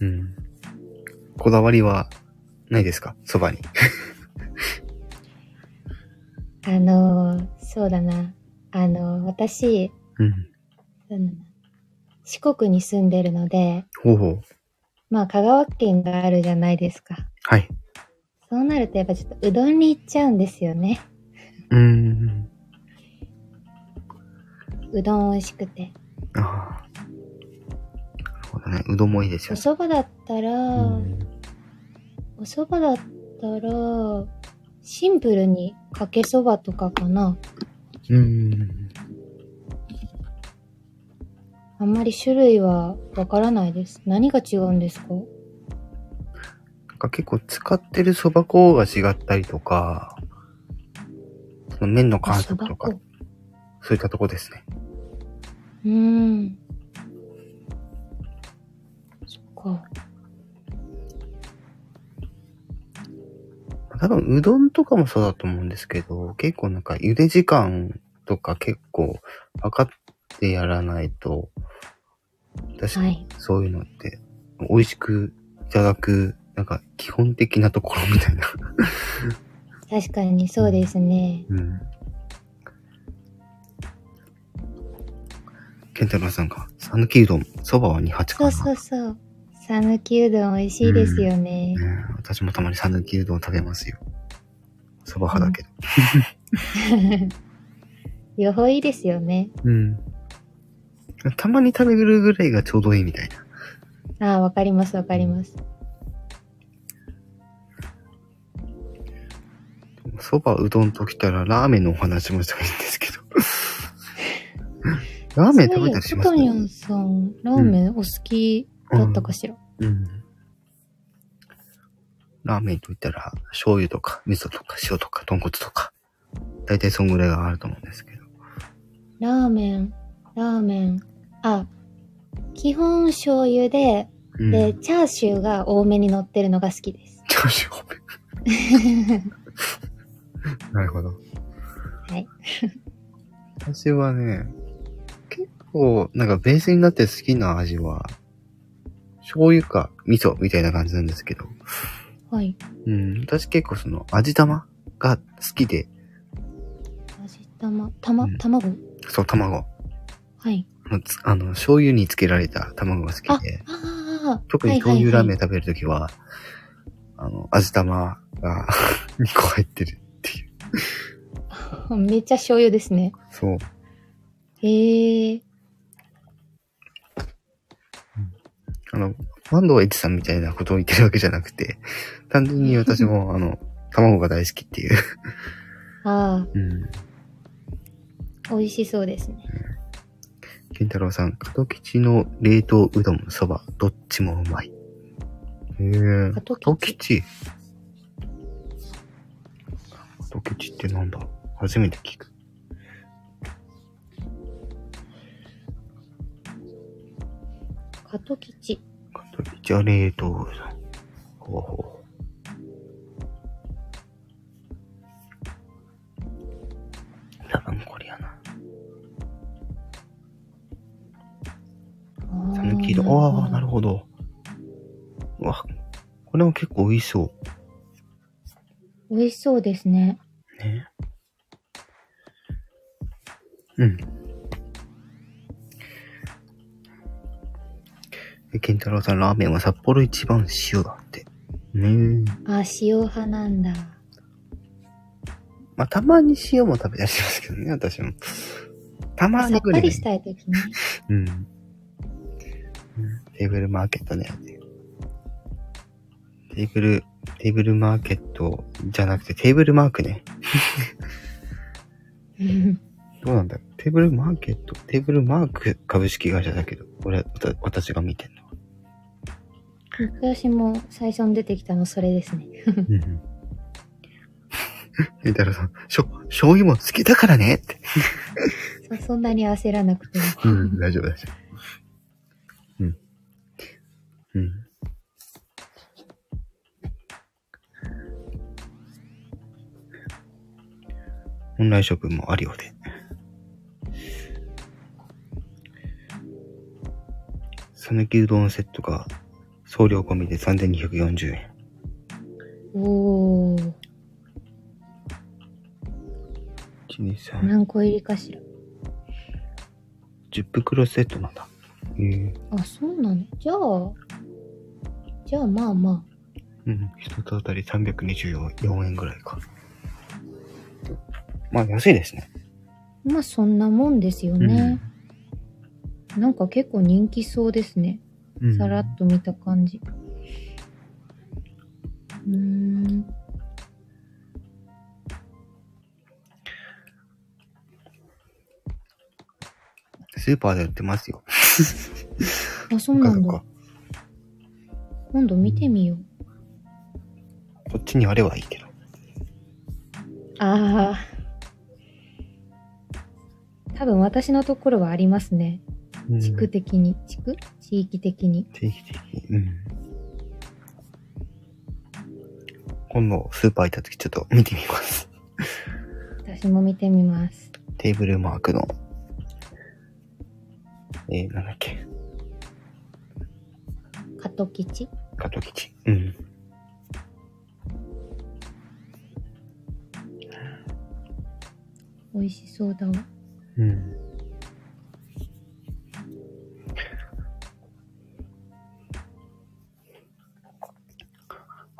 うん。こだわりはないですか？蕎麦に。あのーそうだな。あのー私、うん。そうだな四国に住んでるので、ほうほう。まあ香川県があるじゃないですか。はい。そうなるとやっぱちょっとうどんに行っちゃうんですよね。うーん。うどん美味しくて。ああ。なるほどね。うどんもいいですおよね。蕎麦だったら、うんお蕎麦だったら、シンプルにかけ蕎麦とかかな。うん。あんまり種類はわからないです。何が違うんですか？なんか結構使ってる蕎麦粉が違ったりとか、その麺の感触とかそういったとこですね。うーん。か。多分、うどんとかもそうだと思うんですけど、結構なんか茹で時間とか結構測ってやらないと、確かにはい。そういうのって美味しくいただく、なんか基本的なところみたいな。確かにそうですね。うん。ケンタロウさんが、讃岐うどん、蕎麦は二八かな。そうそうそう。さぬきうどん美味しいですよね。ねえ私もたまに讃岐うどん食べますよ。蕎麦派だけど。両方いいですよね。うん。たまに食べるぐらいがちょうどいいみたいな。ああ、わかりますわかります。蕎麦うどんときたらラーメンのお話もしたらいいんですけど。ラーメン食べたりします？コトニャンさん、ラーメンお好き？だったかしら、うん。ラーメンといったら、醤油とか、味噌とか、塩とか、豚骨とか。大体そんぐらいがあると思うんですけど。ラーメン、ラーメン。あ、基本醤油で、うん。で、チャーシューが多めに乗ってるのが好きです。チャーシュー多め。なるほど。はい。私はね、結構、なんかベースになって好きな味は、醤油か味噌みたいな感じなんですけど、はい。うん、私結構その味玉が好きで、味玉、たまうん、卵？そう、卵。はい。あの、醤油につけられた卵が好きで、特にはいはいはい醤油ラーメン食べるときは、あの、味玉が 2個入ってるっていう。めっちゃ醤油ですね。そう。へえ。あの、ワンドエッジさんみたいなことを言ってるわけじゃなくて、単純に私も、あの、卵が大好きっていう。あうん。あ、美味しそうですね。健太郎さん、加藤吉の冷凍うどん、そば、どっちもうまい。へえ。加藤吉？加藤吉。加藤吉ってなんだ？初めて聞く。加藤吉。加藤吉は冷凍うどん。ほうほう。多分これやな。ああ、なるほど。うわ、これも結構美味しそ美味しそうですね。う。ね。うん。健太郎さん、ラーメンは札幌一番塩だって。ねえ。あ、塩派なんだ。まあ、たまに塩も食べたりしますけどね、私も。たまさにっぱりしたいときに。うん。テーブルマーケットね。テーブル、テーブルマーケットじゃなくてテーブルマークね。うんどうなんだろう。テーブルマーケット、テーブルマーク株式会社だけど、俺、わた私が見てん。私も最初に出てきたのそれですね。うんうん。ケンタロウさん、しょ、醤油も好きだからねって。そそんなに焦らなくても。うん、大丈夫、大丈夫。うん。うん。オンラインショップもあるようで。さぬきうどんセットが送料込みで3240円。おー、1、2、3、何個入りかしら？10袋セットなんだ。へえ。あ、そうなの？じゃあ、じゃあまあまうん、一つあたり324円ぐらいか。まあ安いですね。あ、まあそんなもんですよね。なんか結構人気そうですね。うん。さらっと見た感じ。うーん。スーパーで売ってますよ。あ、そうなんだ。今度見てみよう。こっちにあればいいけど。ああ。多分私のところはありますね。うん地区的に。地区？地域的に？定期的に。うん。今度スーパー行った時ちょっと見てみます。私も見てみます。テーブルマークの、えー、なんだっけ、加藤吉加藤吉。うん。美味しそうだわ。うん。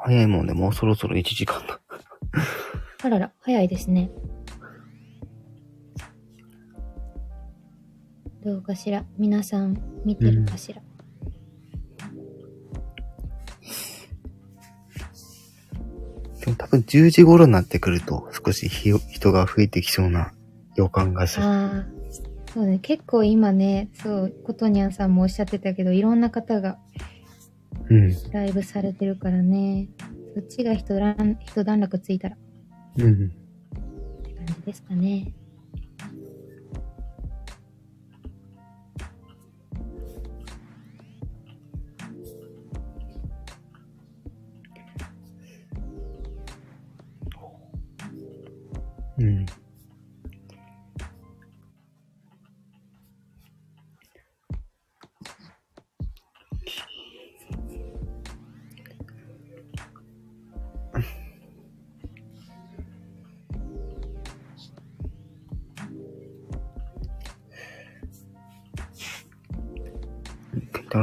早いもんね、もうそろそろ1時間だ。あらら、早いですね。どうかしら？皆さん見てるかしら、でも多分10時頃になってくると少しひ人が増えてきそうな予感がする。ああ、そうね。結構今ね、そう、ことにゃんさんもおっしゃってたけど、いろんな方がうん。ライブされてるからね。そっちが一段一段落ついたらうん。って感じですかね。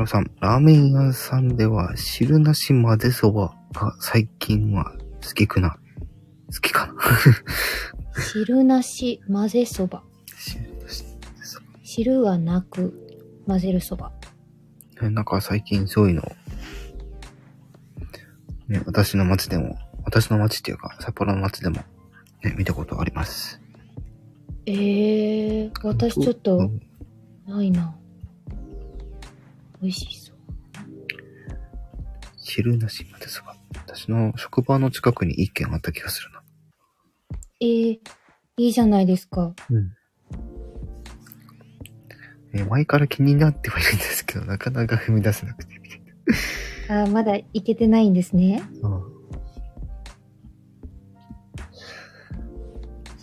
郎さん、ラーメン屋さんでは汁なし混ぜそばが最近は好きくな？好きかな？汁なし混ぜそば。汁なし混ぜそば汁はなく混ぜるそば。ねなんか最近そういうの、ね、私の街でも、私の街っていうか、札幌の街でも、ね、見たことあります。ええー、私ちょっうとんないな。美味しそう。汁なし混ぜそば。私の職場の近くに一軒あった気がするな。えー、いいじゃないですか。うん。え、前から気になってはいるんですけど、なかなか踏み出せなくて、あー、まだいけてないんですね。な。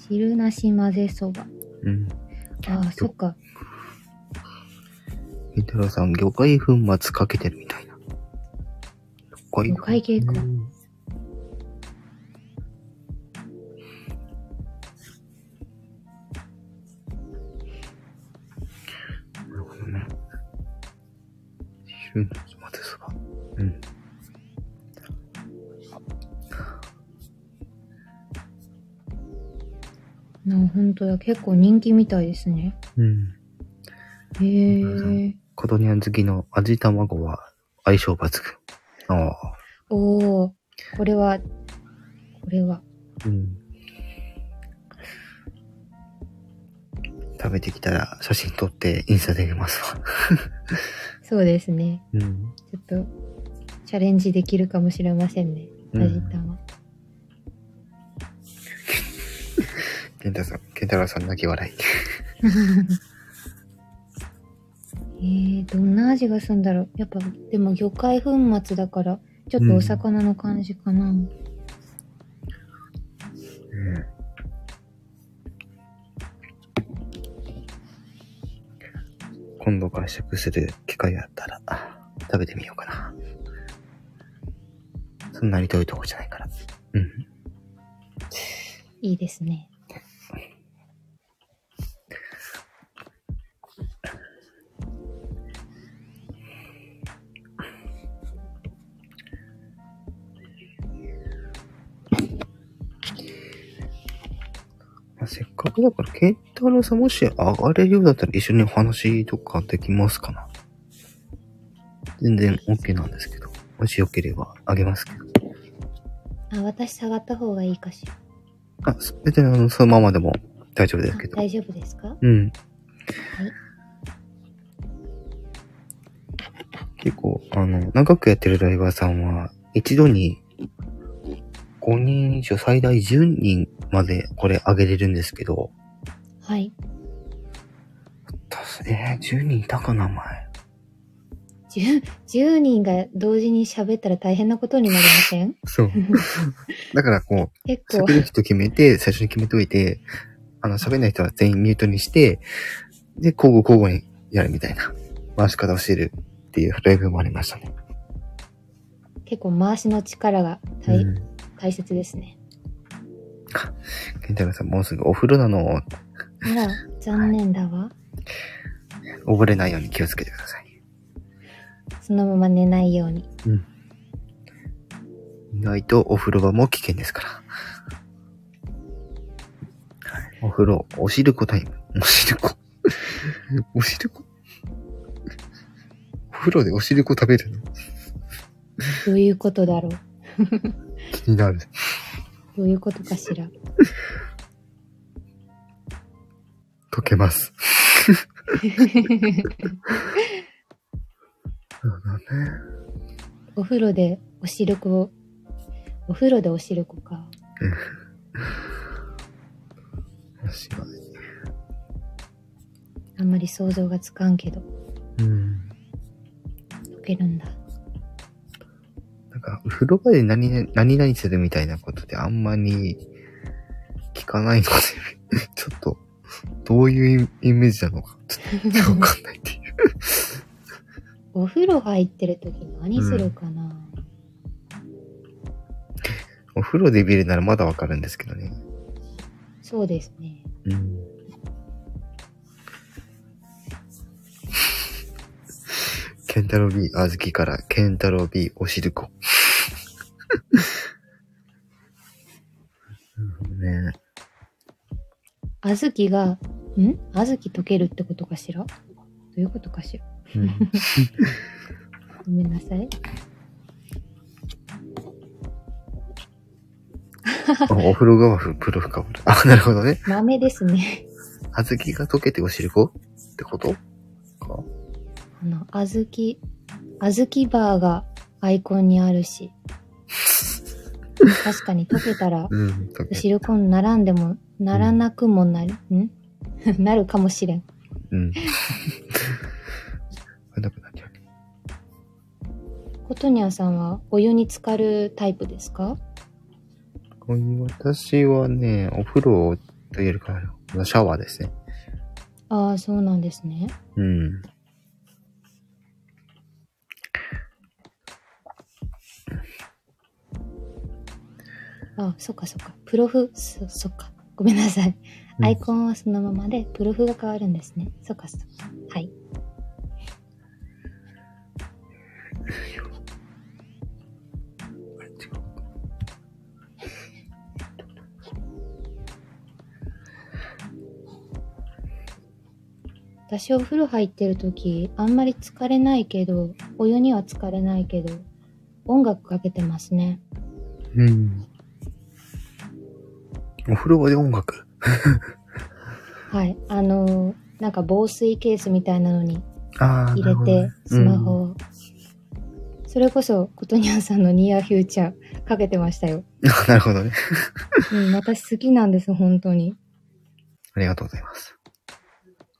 汁なし混ぜそば。うん。あー、そっか。金太郎さん、魚介粉末かけてるみたいな。魚魚介系かうんなるほどね。汁の。うん。な、本当だ。結構人気みたいですね。うん。へえー。コトニャン好きの味卵は相性抜群。ああ。おー、これは、これは。うん。食べてきたら写真撮ってインスタで見ますわ。そうですね。うん。ちょっと、チャレンジできるかもしれませんね。うん味玉。ケンタさん、ケンタロウさん泣き笑い。えー、どんな味がするんだろう。やっぱ、でも魚介粉末だから、ちょっとお魚の感じかな。うん今度外食する機会あったら、食べてみようかな。そんなに遠いとこじゃないから。うん。いいですね。まあせっかくだから、ケンタロウさんもし上がれるようだったら一緒にお話とかできますかな。全然 OK なんですけど。もしよければあげますけど。あ、私下がった方がいいかしら。あ、別にあの、そのままでも大丈夫ですあけど。大丈夫ですか？うん。結構、あの、長くやってるライバーさんは、一度に5人以上、最大10人までこれ上げれるんですけど、はい。えー、10人いたかな、前。10, 10人が同時に喋ったら大変なことになりません？そう。だからこう、結構喋、る人決めて、最初に決めといて、あの、喋んない人は全員ミュートにして、で、交互交互にやるみたいな、回し方をしてるっていうライブもありましたね。結構回しの力が大,、うん大切ですね。ケンタロウさん、もうすぐお風呂なの。あら、残念だわ。溺れないように気をつけてください。そのまま寝ないように。意外とお風呂場も危険ですから。はい、お風呂、おしるこタイム。おしるこ。おしるこお風呂でおしるこ食べるの？どういうことだろう。気になる。どういうことかしら？溶けます。そうだね。お風呂でおしるこを、お風呂でおしるこか。確かに。あんまり想像がつかんけど、うん。溶けるんだ。なんか、風呂場で何々、何々するみたいなことってあんまり聞かないので、ちょっと、どういうイメージなのか、ちょっとわかんないっていう。お風呂入ってる時何するかな、お風呂で見るならまだわかるんですけどね。そうですね。うん。ケケンタロウ B、あずきから、ケンタロウ B、おし るこ。ねあずきが、ん？あずき溶けるってことかしら？どういうことかしら？うん、ごめんなさい。あお風呂がわる、プロフかぶる。あ、なるほどね。豆ですね。あずきが溶けておしるこってこと？かあの、あずき、あずきバーがアイコンにあるし。確かに溶けたら、シルコンならんでも、ならなくもなる。ん なるかもしれん。うん。なくなっちゃうね。コトニャンさんはお湯に浸かるタイプですか？私はね、お風呂というよりかは、シャワーですね。ああ、そうなんですね。うん。あそっかそっか。プロフ、そ、そっか。ごめんなさい。うんアイコンはそのままで、プロフが変わるんですね。そっかそっか。はい。私お風呂入ってる時、あんまり疲れないけど、お湯には疲れないけど、音楽かけてますね。うん。お風呂場で音楽はい。あのーなんか防水ケースみたいなのに入れて、スマホを。それこそ、コトニャンさんのニアフューチャー かけてましたよ。なるほど。ね。うん、私好きなんです、本当に。ありがとうございます。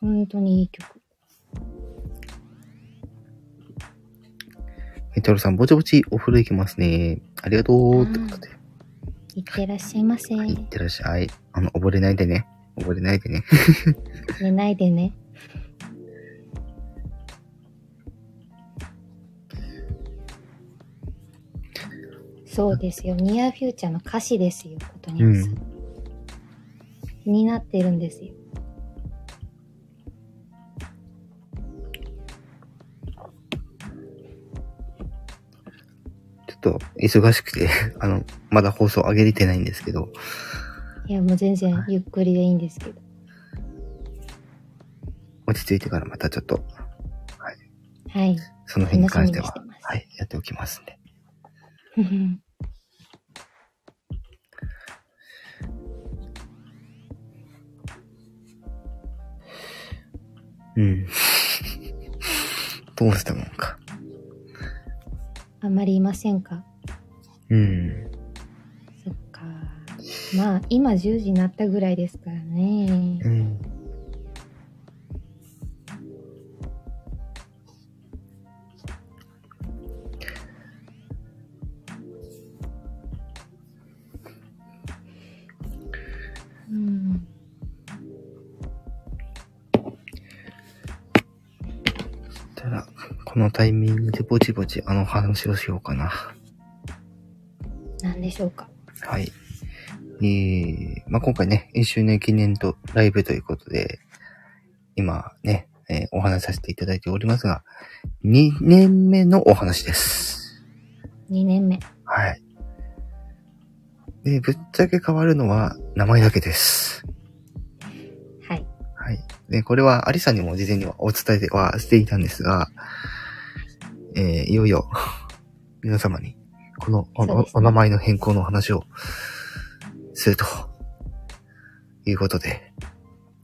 本当にいい曲。メタルさん、ぼちぼちお風呂行きますね。ありがとうってことで。いってらっしゃいませ。はい、いってらっしゃい。あの、溺れないでね。溺れないでね。寝ないでね。そうですよ。ニアフューチャーの歌詞ですよ、コトニャンさん。気になってるんですよ。忙しくて、あの、まだ放送上げれてないんですけど、いや、もう全然ゆっくりでいいんですけど。落ち着いてからまたちょっと、はい。その辺に関してはてはい、やっておきますんで。うん。どうしたもんか。あんまりいませんか？うん。そっか。まあ、今10時になったぐらいですからねう。ん。うん。たら、このタイミングでぼちぼちあの話をしようかな。でしょうか？はい。えー、まあ、今回ね、1周年記念とライブということで、今ね、えーお話しさせていただいておりますが、2年目のお話です。2年目。はい。で、ぶっちゃけ変わるのは名前だけです。はい。はい。で、これはアリさんにも事前にはお伝えはしていたんですが、えー、いよいよ、皆様に、このお,、ねお名前の変更の話をすると、いうことで、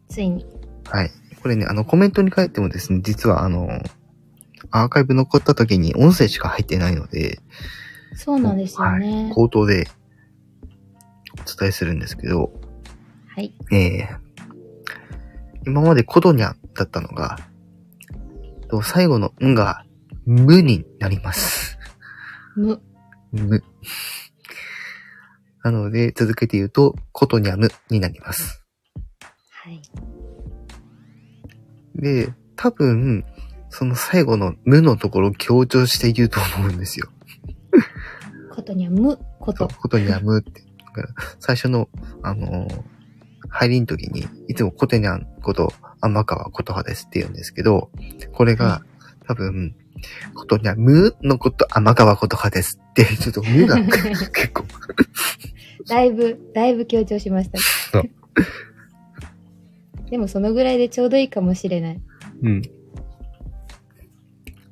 ついに。はい。これね、あの、コメントに書いてもですね、実はあの、アーカイブ残った時に音声しか入ってないので、そうなんですよね。口頭でお伝えするんですけど、はい。えー、今までコドニャだったのが、と最後のんが無になります。む。無。なので、続けて言うと、コトニャムになります。はい。で、多分、その最後の無のところを強調して言うと思うんですよ。ことにはむこと。コトニャムって。だから最初の、あのー入りの時に、いつもコテニャンこと、天川琴葉ですって言うんですけど、これが、多分、ことには、むのこと、天川ことかですって、ちょっとむが 結構、だいぶ、だいぶ強調しました。そう でもそのぐらいでちょうどいいかもしれない。うん。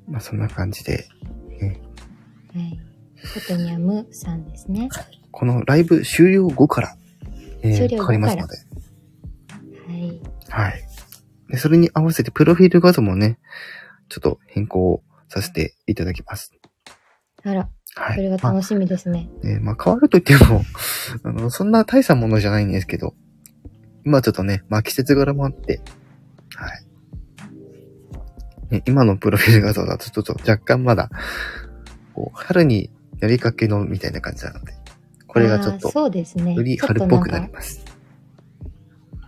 まあそんな感じで、はい。ことにはむさんですね。このライブ終了後から、えー、終了後変わりますので、はい。はい。で、それに合わせて、プロフィール画像もね、ちょっと変更させていただきます。あら、はい。それはまあ楽しみですね。えーまあ、変わると言っても、あの、そんな大したものじゃないんですけど、今ちょっとね、まあ、季節柄もあって、はい。ね、今のプロフィール画像だとちょっと若干まだ、こう、春になりかけのみたいな感じなので、これがちょっと、そうですね。より春っぽくなります。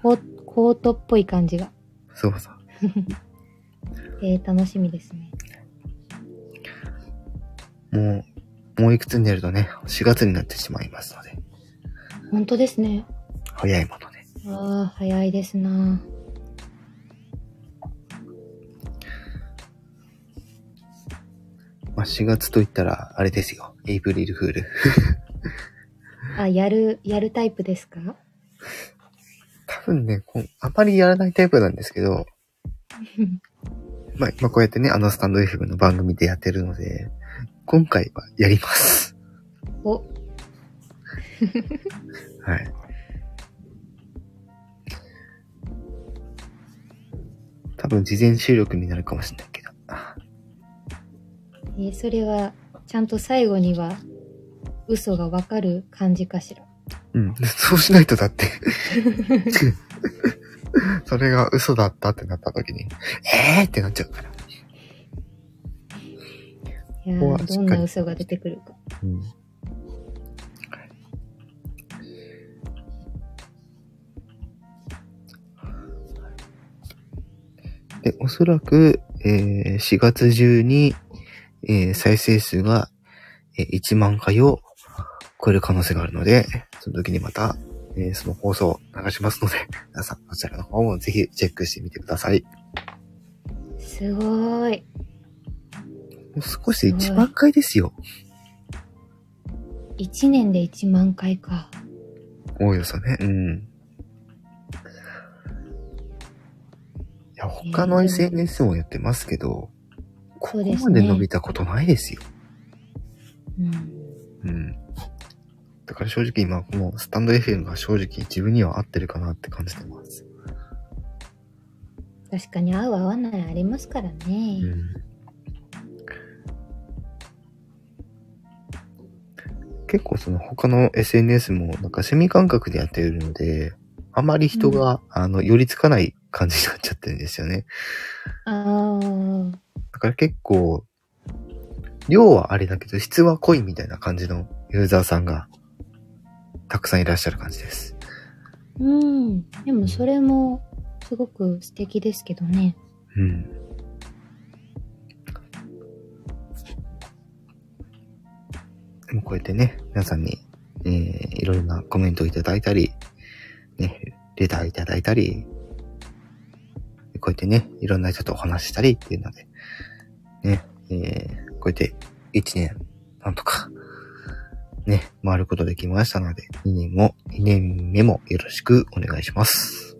コーコートっぽい感じが。そうそう。えー、楽しみですね。もう、もういくつになるとね、4月になってしまいますので、本当ですね。早いもので。ああ、早いですな。まあ、4月と言ったら、あれですよ。エイプリルフール。あ、やる、やるタイプですか？多分ね、こうあまりやらないタイプなんですけど、まあ、今こうやってね、あのスタンド FM の番組でやってるので、今回はやります。お、はい。多分事前収録になるかもしれないけど。えーそれは、ちゃんと最後には、嘘がわかる感じかしら？うん。そうしないとだって。それが嘘だったってなった時に、えーってなっちゃうから。どんな嘘が出てくるか。うん。で、おそらく、えー4月中に、えー再生数が、えー1万回を超える可能性があるので、その時にまた、えーその放送を流しますので、皆さん、こちらの方もぜひチェックしてみてください。すごーい。もう少しで1万回ですよ。1年で1万回か。おおよそね。うん。いや、他のえー SNS もやってますけど、ここそうですねまで伸びたことないですよ。うん。うん。だから正直今、このスタンド FM が正直自分には合ってるかなって感じてます。確かに合う合わないありますからね。うん。結構その他の SNS もなんかセミ感覚でやってるので、あまり人が、あの、寄りつかない感じになっちゃってるんですよね。ああ、だから結構、量はあれだけど質は濃いみたいな感じのユーザーさんがたくさんいらっしゃる感じです。うん。でもそれもすごく素敵ですけどね。うん。もこうやってね、皆さんに、えー、いろいろなコメントをいただいたり、ね、レターいただいたり、こうやってね、いろんな人とお話ししたりっていうので、ね、えー、こうやって一年、なんとか、ね、回ることできましたので、2年も、2年目もよろしくお願いします。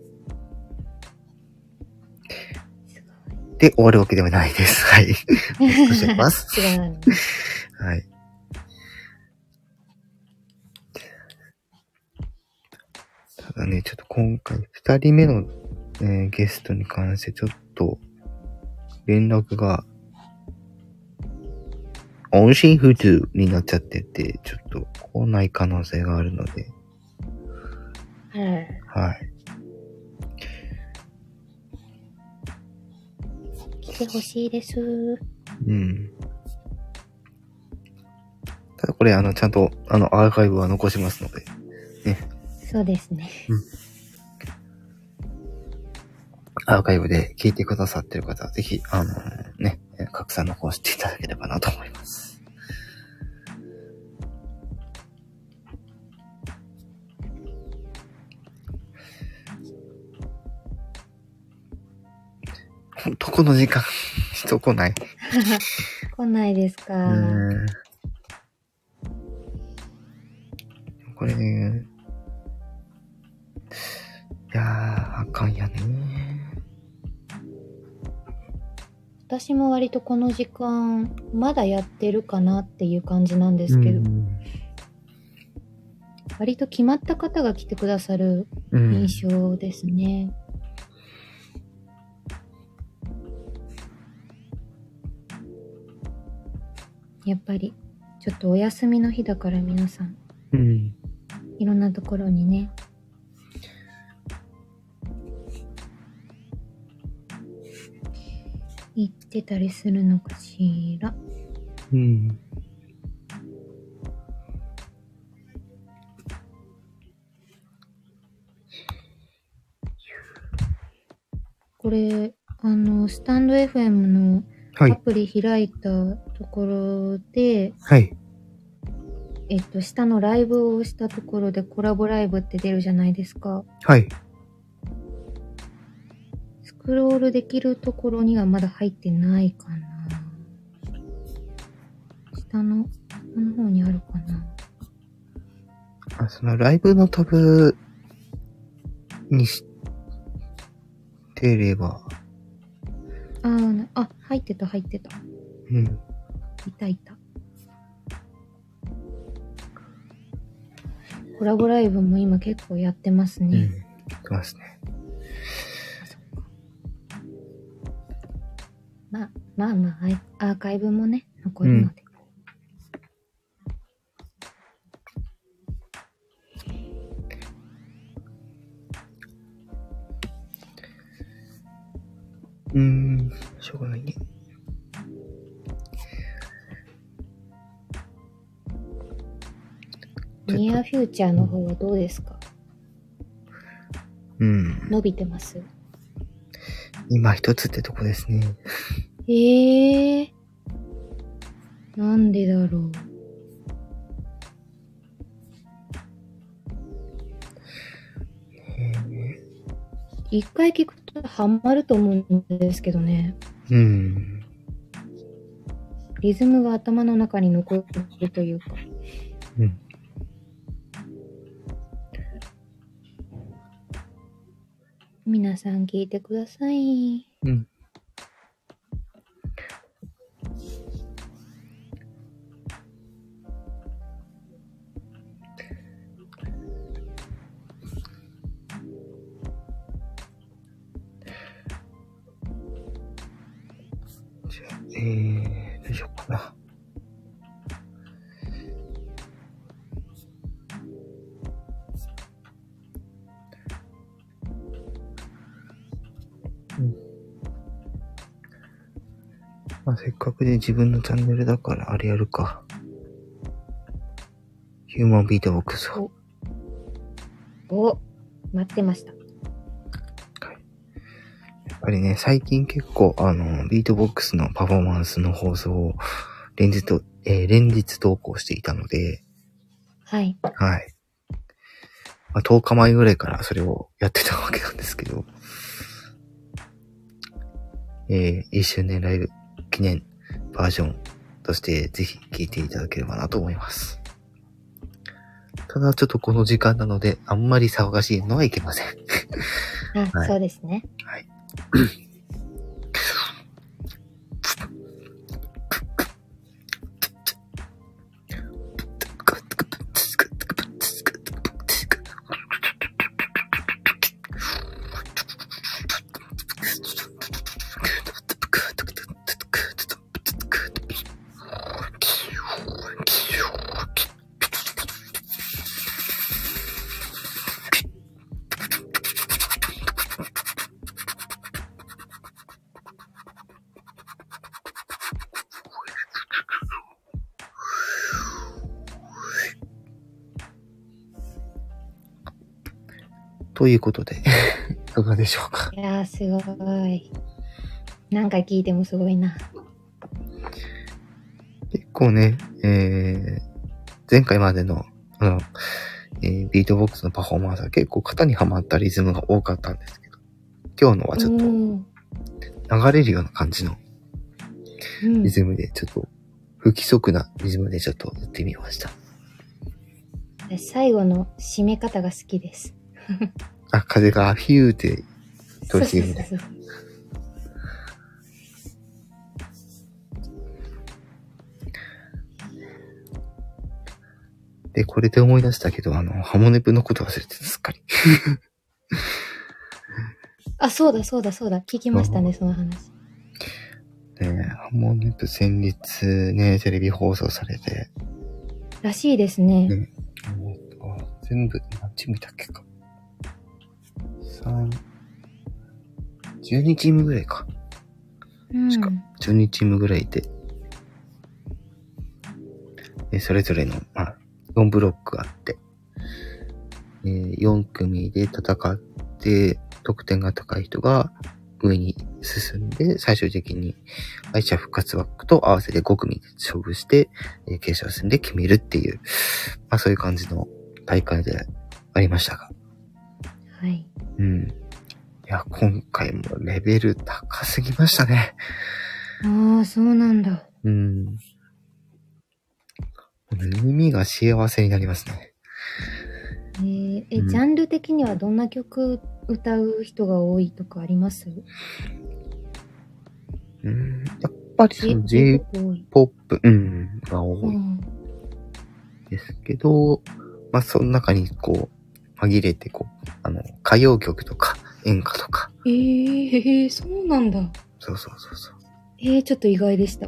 で、終わるわけではないです。はい。おしま す。はい。だね、ちょっと今回、二人目の、えーゲストに関してちょっと、連絡が、音信不通になっちゃってて、ちょっと来ない可能性があるので、あららら。はい。来てほしいです。うん。ただこれ、あの、ちゃんと、あの、アーカイブは残しますので、そうですね。アーカイブで聞いてくださってる方は、ぜひ、あのね、拡散の方していただければなと思います。ほんとこの時間、人来ない？来ないですか？うーん。これね、いやー、あかんやね私も割とこの時間、まだやってるかなっていう感じなんですけど、うん割と決まった方が来てくださるうん。印象ですね。やっぱり、ちょっとお休みの日だから皆さん、うん。いろんなところにね、行ってたりするのかしら？うん。これ、あの、スタンド FM のアはい。プリ開いたところで、はい。えっと、下のライブをしたところでコラボライブって出るじゃないですか。はい。スクロールできるところにはまだ入ってないかな。下の、下の方にあるかな。あ、そのライブのタブにしてれば、ああ、入ってた入ってた。うん。いたいた。コラボライブも今結構やってますうん。ね。いきますね。まあ、まあまあ、アーカイブもね、残るので。うーん。しょうがないね。ニアフューチャーの方はどうですか？うん。伸びてます？今一つってとこですね。ええー。なんでだろう。一回聞くとハマると思うんですけどね。うん。リズムが頭の中に残るというか。うん。皆さん聞いてください。うん。あ、せっかくで自分のチャンネルだからあれやるか。ヒューマンビートボックスを。お、待ってました。やっぱりね、最近結構、あの、ビートボックスのパフォーマンスの放送を連日と、えー連日投稿していたので、はい。はい。まあ、10日前ぐらいからそれをやってたわけなんですけど、えー、1周年ライブ記念バージョンとしてぜひ聴いていただければなと思います。ただちょっとこの時間なので、あんまり騒がしいのはいけません。あ、はいそうですね。はい。ということで、いかがでしょうか？いやー、すごい。何回聞いてもすごいな。結構ね、えー、前回までの、あの、えービートボックスのパフォーマンスは結構型にはまったリズムが多かったんですけど、今日のはちょっとうん流れるような感じのうんリ。ズムでちょっと、不規則なリズムでちょっとやってみました。私最後の締め方が好きです。あ、風がフィューって通り過ぎるみたいそうそうそうで、これで思い出したけど、あの、ハモネプのこと忘れてた、すっかり。あ、そうだそうだそうだ。聞きましたね、その話。ねハモネプ先日ね、テレビ放送されて、らしいですね。ねえっと全部、何チームいたっけか。3、12チームぐらいか。うん。しか12チームぐらいでそれぞれの、まあ、4ブロックがあって、えー4組で戦って、得点が高い人が上に進んで、最終的に敗者復活枠と合わせて5組で勝負して、えー決勝戦で決めるっていう、まあそういう感じの大会でありましたが。はい。うん。いや、今回もレベル高すぎましたね。ああ、そうなんだ。うん。耳が幸せになりますね。えーえ、うんジャンル的にはどんな曲歌う人が多いとかあります？うん。やっぱりその J-POP うん、が多いうんですけど、まあ、その中にこう、紛れてこう、あの、歌謡曲とか演歌とか、えー、えーそうなんだ。そうそうそうそう。えー、ちょっと意外でした。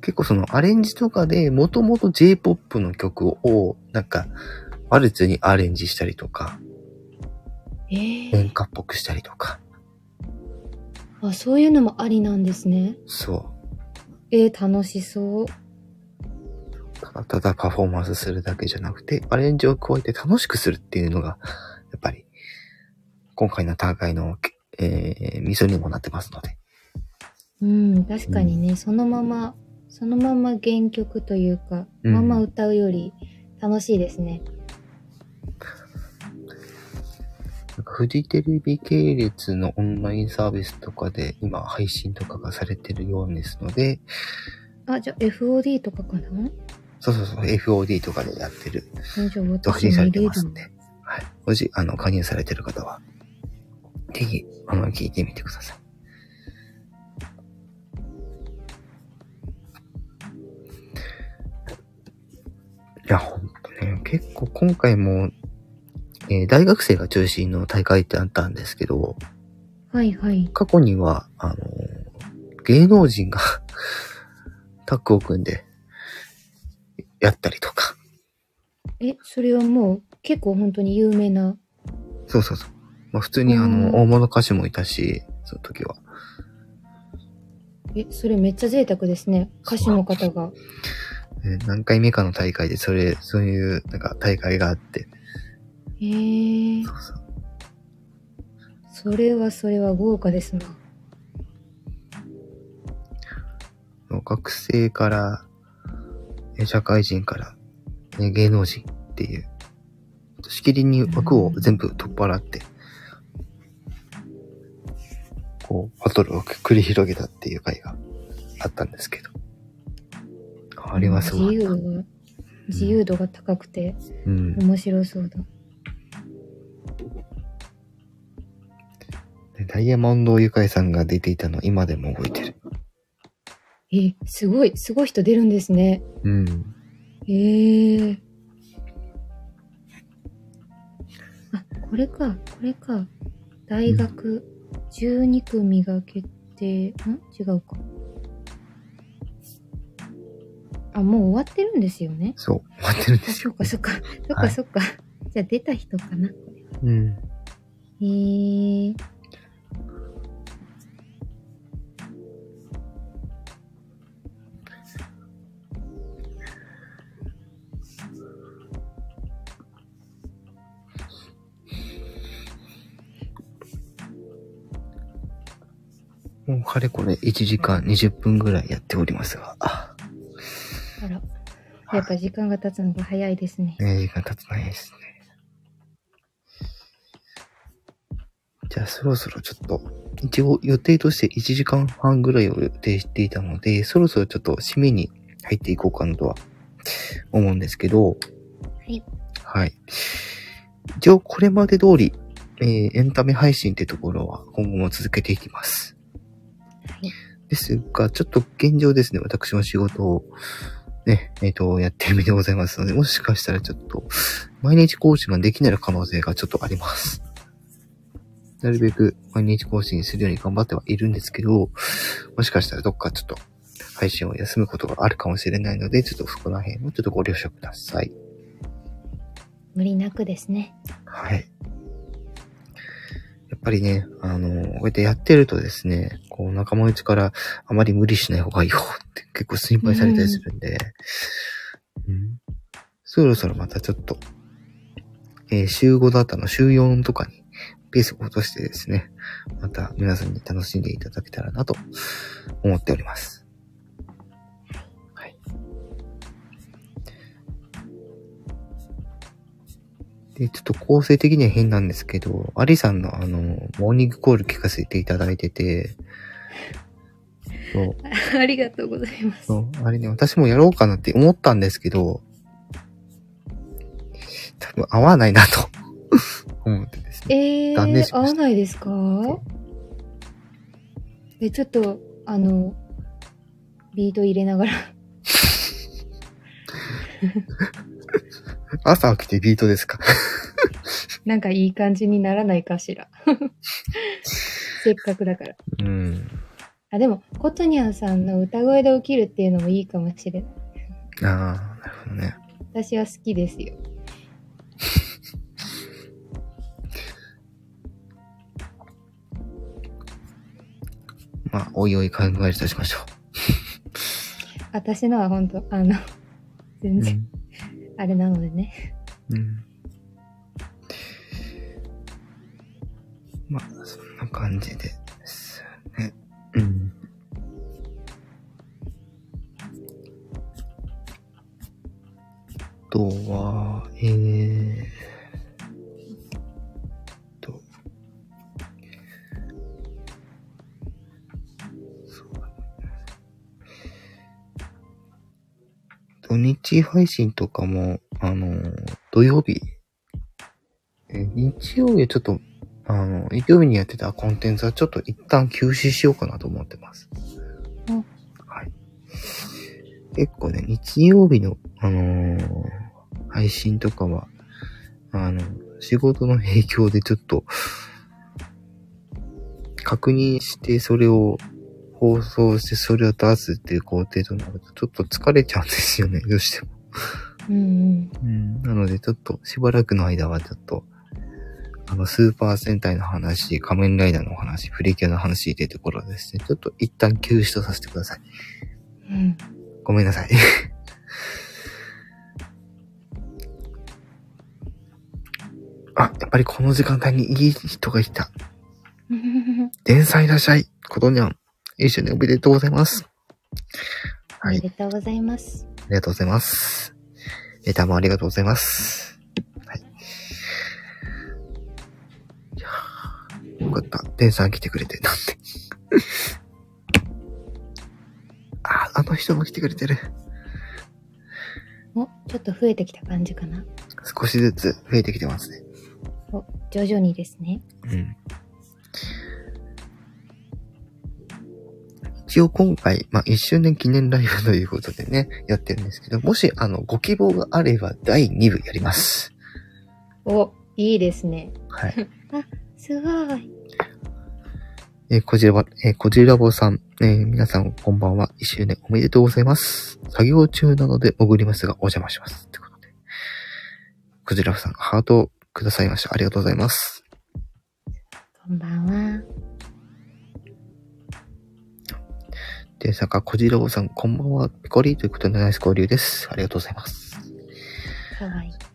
結構そのアレンジとかで、もともと J-POP の曲を、なんか、ワルツにアレンジしたりとか、えー、演歌っぽくしたりとか、あ、そういうのもありなんですね。そう。えー、楽しそう。ただただパフォーマンスするだけじゃなくて、アレンジを加えて楽しくするっていうのが、やっぱり、今回の大会の、えー、味噌にもなってますので。うん、確かにね、そのまま、そのまま原曲というか、うんまま歌うより楽しいですね。フジテレビ系列のオンラインサービスとかで今配信とかがされてるようですので、あ、じゃあ FOD とかかな？そうそうそう、FOD とかでやってる、えじゃあと配信されてますんで、はい。もし、あの、加入されてる方は、ぜひ、あの、聞いてみてください。いや、ほんとね、結構今回も、えー大学生が中心の大会ってあったんですけど、はいはい。過去には、あのー芸能人が タッグを組んで、やったりとか。え、それはもう結構本当に有名な？そうそうそう。まあ普通にあの、うん大物歌手もいたし、その時は。え、それめっちゃ贅沢ですね。歌手の方が。えー何回目かの大会で、それ、そういう、なんか大会があって。えー、そうそう。それはそれは豪華ですな。学生から、えー社会人から、ね芸能人っていう、しきりに枠を全部取っ払って、こう、バトルを繰り広げたっていう回があったんですけど。あれはすごい。自由が、自由度が高くてうん。面白そうだ。でダイヤモンドユカイさんが出ていたの今でも覚えてる。え、すごい、すごい人出るんですね。うん。えー。あ、これか、これか。大学12組が決定、ん？違うか。あ、もう終わってるんですよね。そう、待ってるんであ、すよそっ。かそっか。そっはいかそっか。じゃあ出た人かな。こうん。れえー。もうかれこれ1時間20分ぐらいやっておりますが。あ、あら。やっぱ時間が経つのが早いですね。ね時間経つないですね。じゃあそろそろちょっと一応予定として1時間半ぐらいを予定していたので、そろそろちょっと締めに入っていこうかなとは思うんですけど、はい。はい。一応これまで通り、えーエンタメ配信ってところは今後も続けていきます。はい。ですが、ちょっと現状ですね、私の仕事を、ね、えっ、と、やってる身でございますので、もしかしたらちょっと、毎日更新ができない可能性がちょっとあります。なるべく毎日更新するように頑張ってはいるんですけど、もしかしたらどっかちょっと配信を休むことがあるかもしれないので、ちょっとそこら辺もちょっとご了承ください。無理なくですね。はい。やっぱりね、あの、こうやってやってるとですね、こう仲間内からあまり無理しない方がいいよ って結構心配されたりするんで、うん、そろそろまたちょっと、えー週5だったの週4とかにペースを落としてですね、また皆さんに楽しんでいただけたらなと思っております。で、ちょっと構成的には変なんですけど、アリさんのあの、モーニングコール聞かせていただいてて、そう、ありがとうございます。そう、あれね、私もやろうかなって思ったんですけど、多分合わないなと。思ってですね。えー、断念しました。合わないですか？え、ちょっと、あの、ビート入れながら。朝起きてビートですか？なんかいい感じにならないかしら。せっかくだから。うん。あ、でも、コトニャンさんの歌声で起きるっていうのもいいかもしれない。ああ、なるほどね。私は好きですよ。まあ、おいおい考えるとしましょ 私のは本当あの、全う。然、あれなのでね。うん。まあ、そんな感じでですね。うん。あとは、えー、と、そうだね土日配信とかも、あの、土曜日、え日曜日はちょっと、あの、日曜日にやってたコンテンツはちょっと一旦休止しようかなと思ってます。うんはい。結構ね、日曜日の、あのー配信とかは、あの、仕事の影響でちょっと、確認してそれを放送してそれを出すっていう工程となるとちょっと疲れちゃうんですよね、どうしても。うんうん。うん。なので、ちょっと、しばらくの間はちょっと、あの、スーパー戦隊の話、仮面ライダーの話、プリキュアの話っていうところですね。ちょっと一旦休止とさせてください。うん。ごめんなさい。あ、やっぱりこの時間帯にいい人がいた。天才いらっしゃい。ことにゃん。一緒におめでとうございます。おはい。めでとうございます。ありがとうございます。レターもありがとうございます。よかった。テンさん来てくれて、なんて。あ、あの人も来てくれてる。お、ちょっと増えてきた感じかな。少しずつ増えてきてますね。お、徐々にですね。うん。一応今回、まあ、1周年記念ライブということでね、やってるんですけど、もし、あの、ご希望があれば、第2部やります。お、いいですね。はい。すごい。えーこじらぼ、えーこじらぼさん、えー皆さんこんばんは。1周年おめでとうございます。作業中なので潜りますがお邪魔します。ってことで。こじらぼさん、ハートをくださいました。ありがとうございます。こんばんは。で、さか、こじらぼさん、こんばんは。ピコリということでナイス交流です。ありがとうございます。かわいい。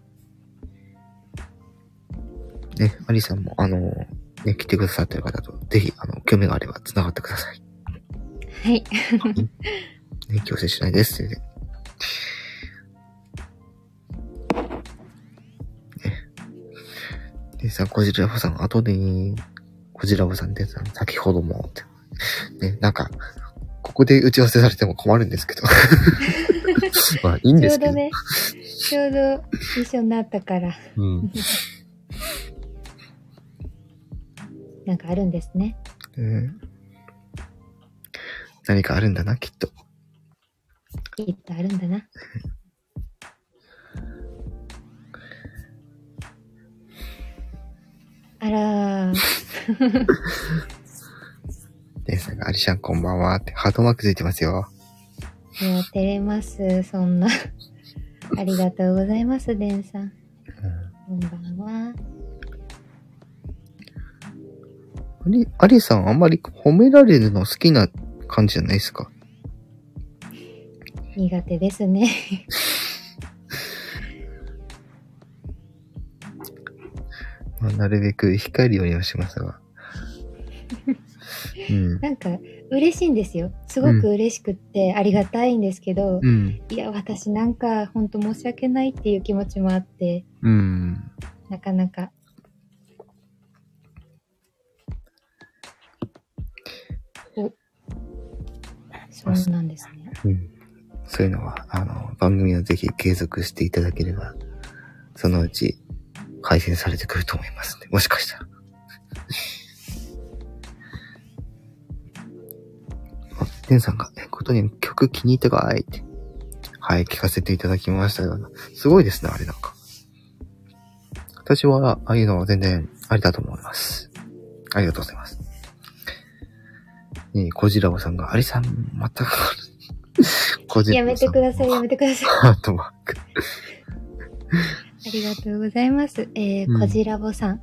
ね、アリさんも、あのね、来てくださってる方と、ぜひ、あの、興味があれば繋がってください。はい。ね、強制しないです。ね。でさ、こじらぼさん、後で、こじらぼさんで、先ほどもって。ね、なんか、ここで打ち合わせされても困るんですけど。まあ、いいんですけど。ちょうどね、ちょうど一緒になったから、うん。なんかあるんですね。うん何かあるんだな、きっと。きっとあるんだな。あらー、レンさんが、アリシャンこんばんはって、ハートマークついてますよ。いや、照れます、そんな。ありがとうございます、デンさん。こんばんは。アリ、アリさんあんまり褒められるの好きな感じじゃないですか？苦手ですね。まあ、なるべく控えるようにはしますが。うん。なんか、嬉しいんですよ。すごく嬉しくって、ありがたいんですけど、うん。いや、私なんか、ほんと申し訳ないっていう気持ちもあって、うん。なかなか。そうなんですね。うん。そういうのは、あの、番組をぜひ継続していただければ、そのうち改善されてくると思いますね。もしかしたら。あ、テンさんが、え、ことに曲気に入ったかいって。はい、聞かせていただきましたが、すごいですね、あれなんか。私は、ああいうのは全然ありだと思います。ありがとうございます。えー、コジラボさんが、アリさん、また、コジラやめボさんてください、やめてください。ハートマーク。ありがとうございます。えー、うんこじらぼさん。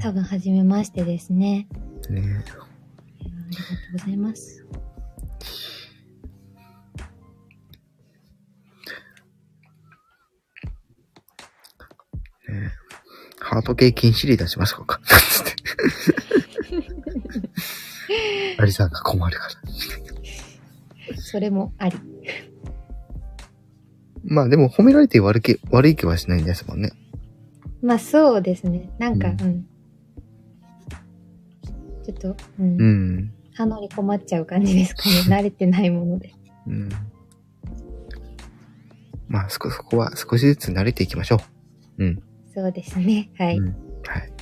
多分、はじめましてですね。ねありがとうございます。ねハート系禁止令出しましょうか。アリさんが困るから。それもあり。まあでも褒められて悪気、悪い気はしないんですもんね。まあ、そうですね。なんか、うんうん。ちょっと、うん。うん。反応に困っちゃう感じですかね。慣れてないもので。うん。まあそこ、そこは少しずつ慣れていきましょう。うん。そうですね。はい。うん。はい。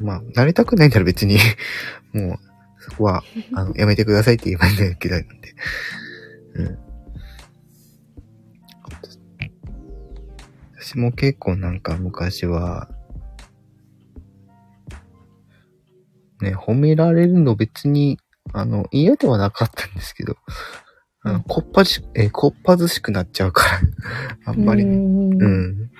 まあ、慣れたくないなら別に、もう、そこは、あの、やめてくださいって言えばいいんだけどなんで。うん。私も結構なんか昔は、ね、褒められるの別に、あの、嫌ではなかったんですけど、あの、うんこっぱじ、えーこっぱずしくなっちゃうから、あんまりね、うん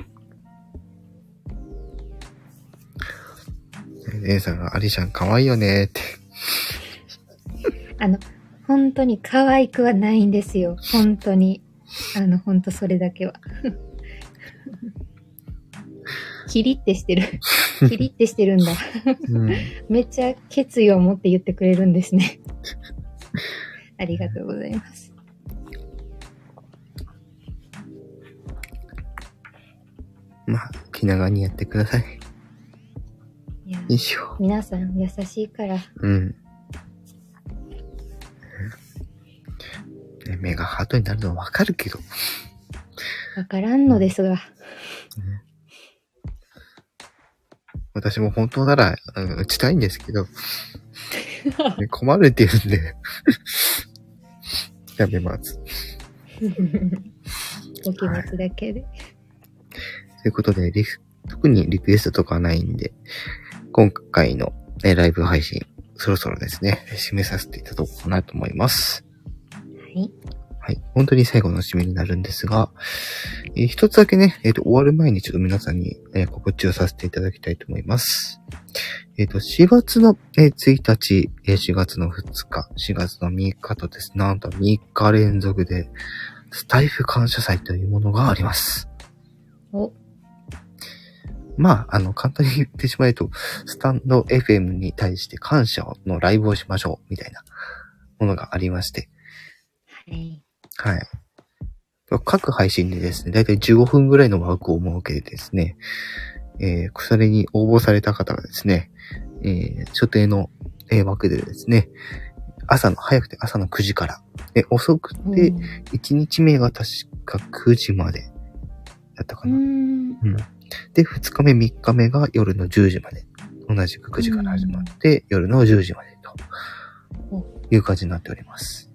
姉さんが、アリシャン可愛いよねって。あの、本当に可愛くはないんですよ。本当に。あの、本当それだけは。キリってしてる。キリってしてるんだ。うん。めっちゃ決意を持って言ってくれるんですね。ありがとうございます。まあ、気長にやってください。よいしょ。皆さん優しいから。うん。ね目がハートになるのはわかるけど。わからんのですが。私も本当なら、うん打ちたいんですけど。ね 困るって言うんで。やめます。お気持ちだけで。ということで、リク特にリクエストとかはないんで、今回の、ね、ライブ配信、そろそろですね、締めさせていただこうかなと思います。はい。はい。本当に最後の締めになるんですが、えー一つだけね、えっ、と、終わる前にちょっと皆さんに、えー告知をさせていただきたいと思います。えっ、と、4月の、えー1日、えー4月の2日、4月の3日とですね、なんと3日連続で、スタイフ感謝祭というものがあります。お、まあ、あの、簡単に言ってしまうと、スタンド FM に対して感謝のライブをしましょう、みたいなものがありまして、はい。はい。各配信でですね、だいたい15分ぐらいの枠を設けてですね、えー、それに応募された方がですね、えー、所定の、えー枠でですね、朝の、早くて朝の9時から、え、遅くて、うん1日目が確か9時までだったかうな。ん。で、2日目、3日目が夜の10時まで。同じく9時から始まって、夜の10時までおという感じになっております。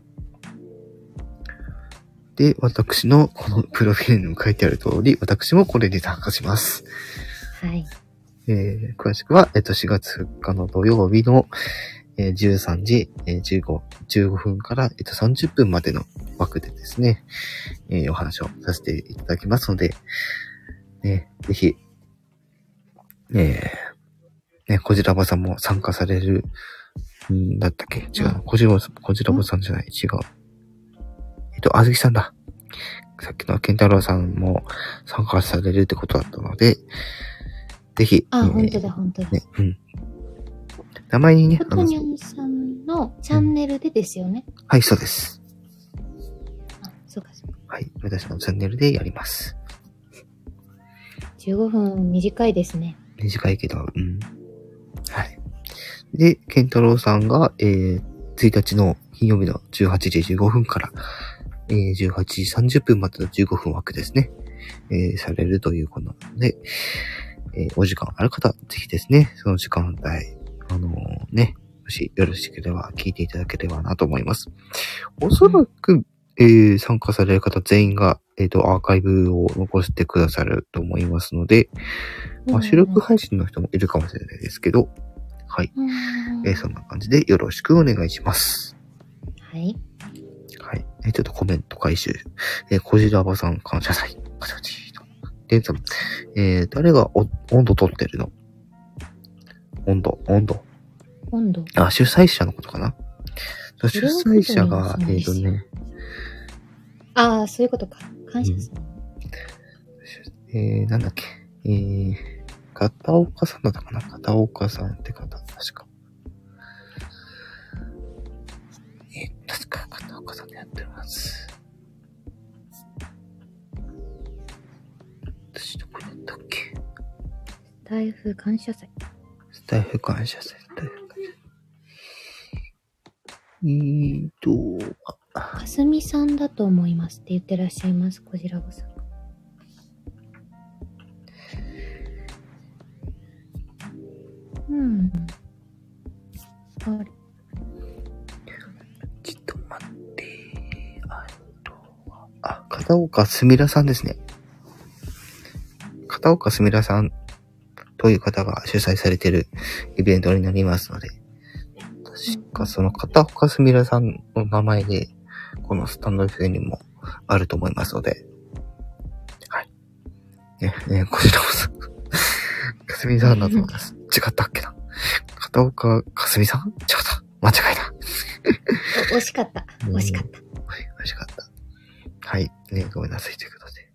で、私のこのプロフィールにも書いてある通り、私もこれに参加します。はい。えー詳しくは、えっと、4月2日の土曜日の、えー13時、えー15、15分から、えっと、30分までの枠でですね、えーお話をさせていただきますので、ね、ぜひ、えー、ね、こじらばさんも参加される、んだったっけ？違う、こじらばさん、こじらばさんじゃない、違う。えっと、あずきさんだ。さっきのケンタロウさんも参加されるってことだったので、ぜひ、あ、えー本当だ、本当だ。ね、うん。名前にね、コあのトニャンさんのチャンネルでですよね。はい、そうです。あ、そうかそうか。はい、私のチャンネルでやります。15分短いですね。短いけど、うん。はい。で、ケンタロウさんが、えー、1日の金曜日の18時15分から、えー、18時30分までの15分枠ですね。えー、されるということなので、えー、お時間ある方、ぜひですね、その時間帯、あのーね、もしよろしければ聞いていただければなと思います。おそらく、えー、参加される方全員が、えっ、と、アーカイブを残してくださると思いますので、まあ、収録配信の人もいるかもしれないですけど、はい。うんえーそんな感じでよろしくお願いします。はい。はい。えーちょっとコメント回収。えー、こじらばさん感謝祭。パチパチと。で、さん、えー、誰がお温度取ってるの？温度、温度。温度。あ、主催者のことかな？主催者が、えっ、特にそうですよとね、ああ、そういうことか。感謝さん。えー、なんだっけ。えー、片岡さんだったかな片岡さんって方、確か。えー、確か片岡さんでやってます。私どこだったっけ台風感謝祭。スタイフ感謝祭、スタイフ感謝祭。えーと、あ、かすみさんだと思いますって言ってらっしゃいます、こじらぼさん。うん。あれちょっと待って。あとは、あ、片岡すみらさんですね。片岡すみらさんという方が主催されているイベントになりますので、確かその片岡すみらさんの名前で、このスタンド FM にもあると思いますので、はい。ね、ね、こちらもさん、かすみさんだと思います。違ったっけな片岡かすみさん？違った。間違えた。お惜しかった。惜しかった。はい、美味しかった。はい。ね、ごめんなさいということで。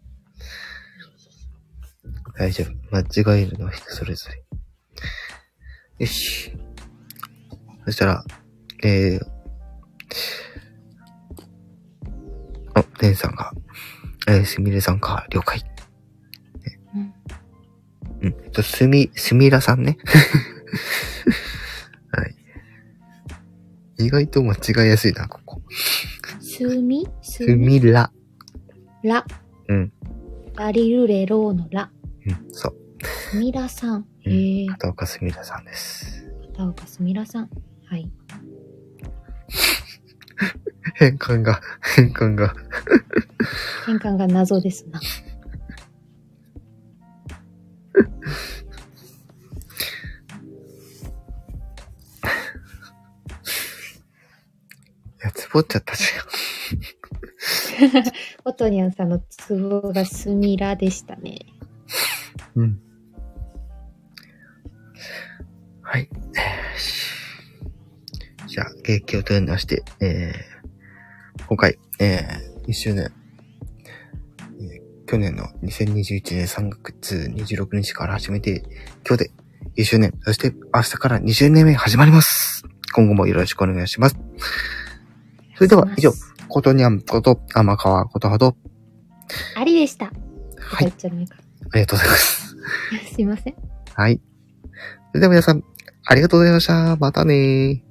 大丈夫。間違えるのは人それぞれ。よし。そしたら、えー、あ、レンさんが、えー、すみれさんか、了解。うん。うん。えっと、すみ、すみらさんね。はい。意外と間違いやすいな、ここ。すみ？すすみら。ら。うん。ラリルレローのら。うん、そう。すみらさん。うんへえ。片岡すみらさんです。片岡すみらさん。はい。変換が、変換が。変換が謎ですな。いや、つぼっちゃったじオトニャンさんのツボがスミラでしたね。ゃん。うん。はい。じゃあ、景気を取り直して、えー、今回、えー、1周年、えー去年の2021年3月26日から始めて、今日で1周年、そして明日から20年目始まります。今後もよろしくお願いします。それでは以上、ことにゃんこと、天川ことはど、ありでした。はい。ありがとうございます。すいません。はい。それでは皆さん、ありがとうございました。またね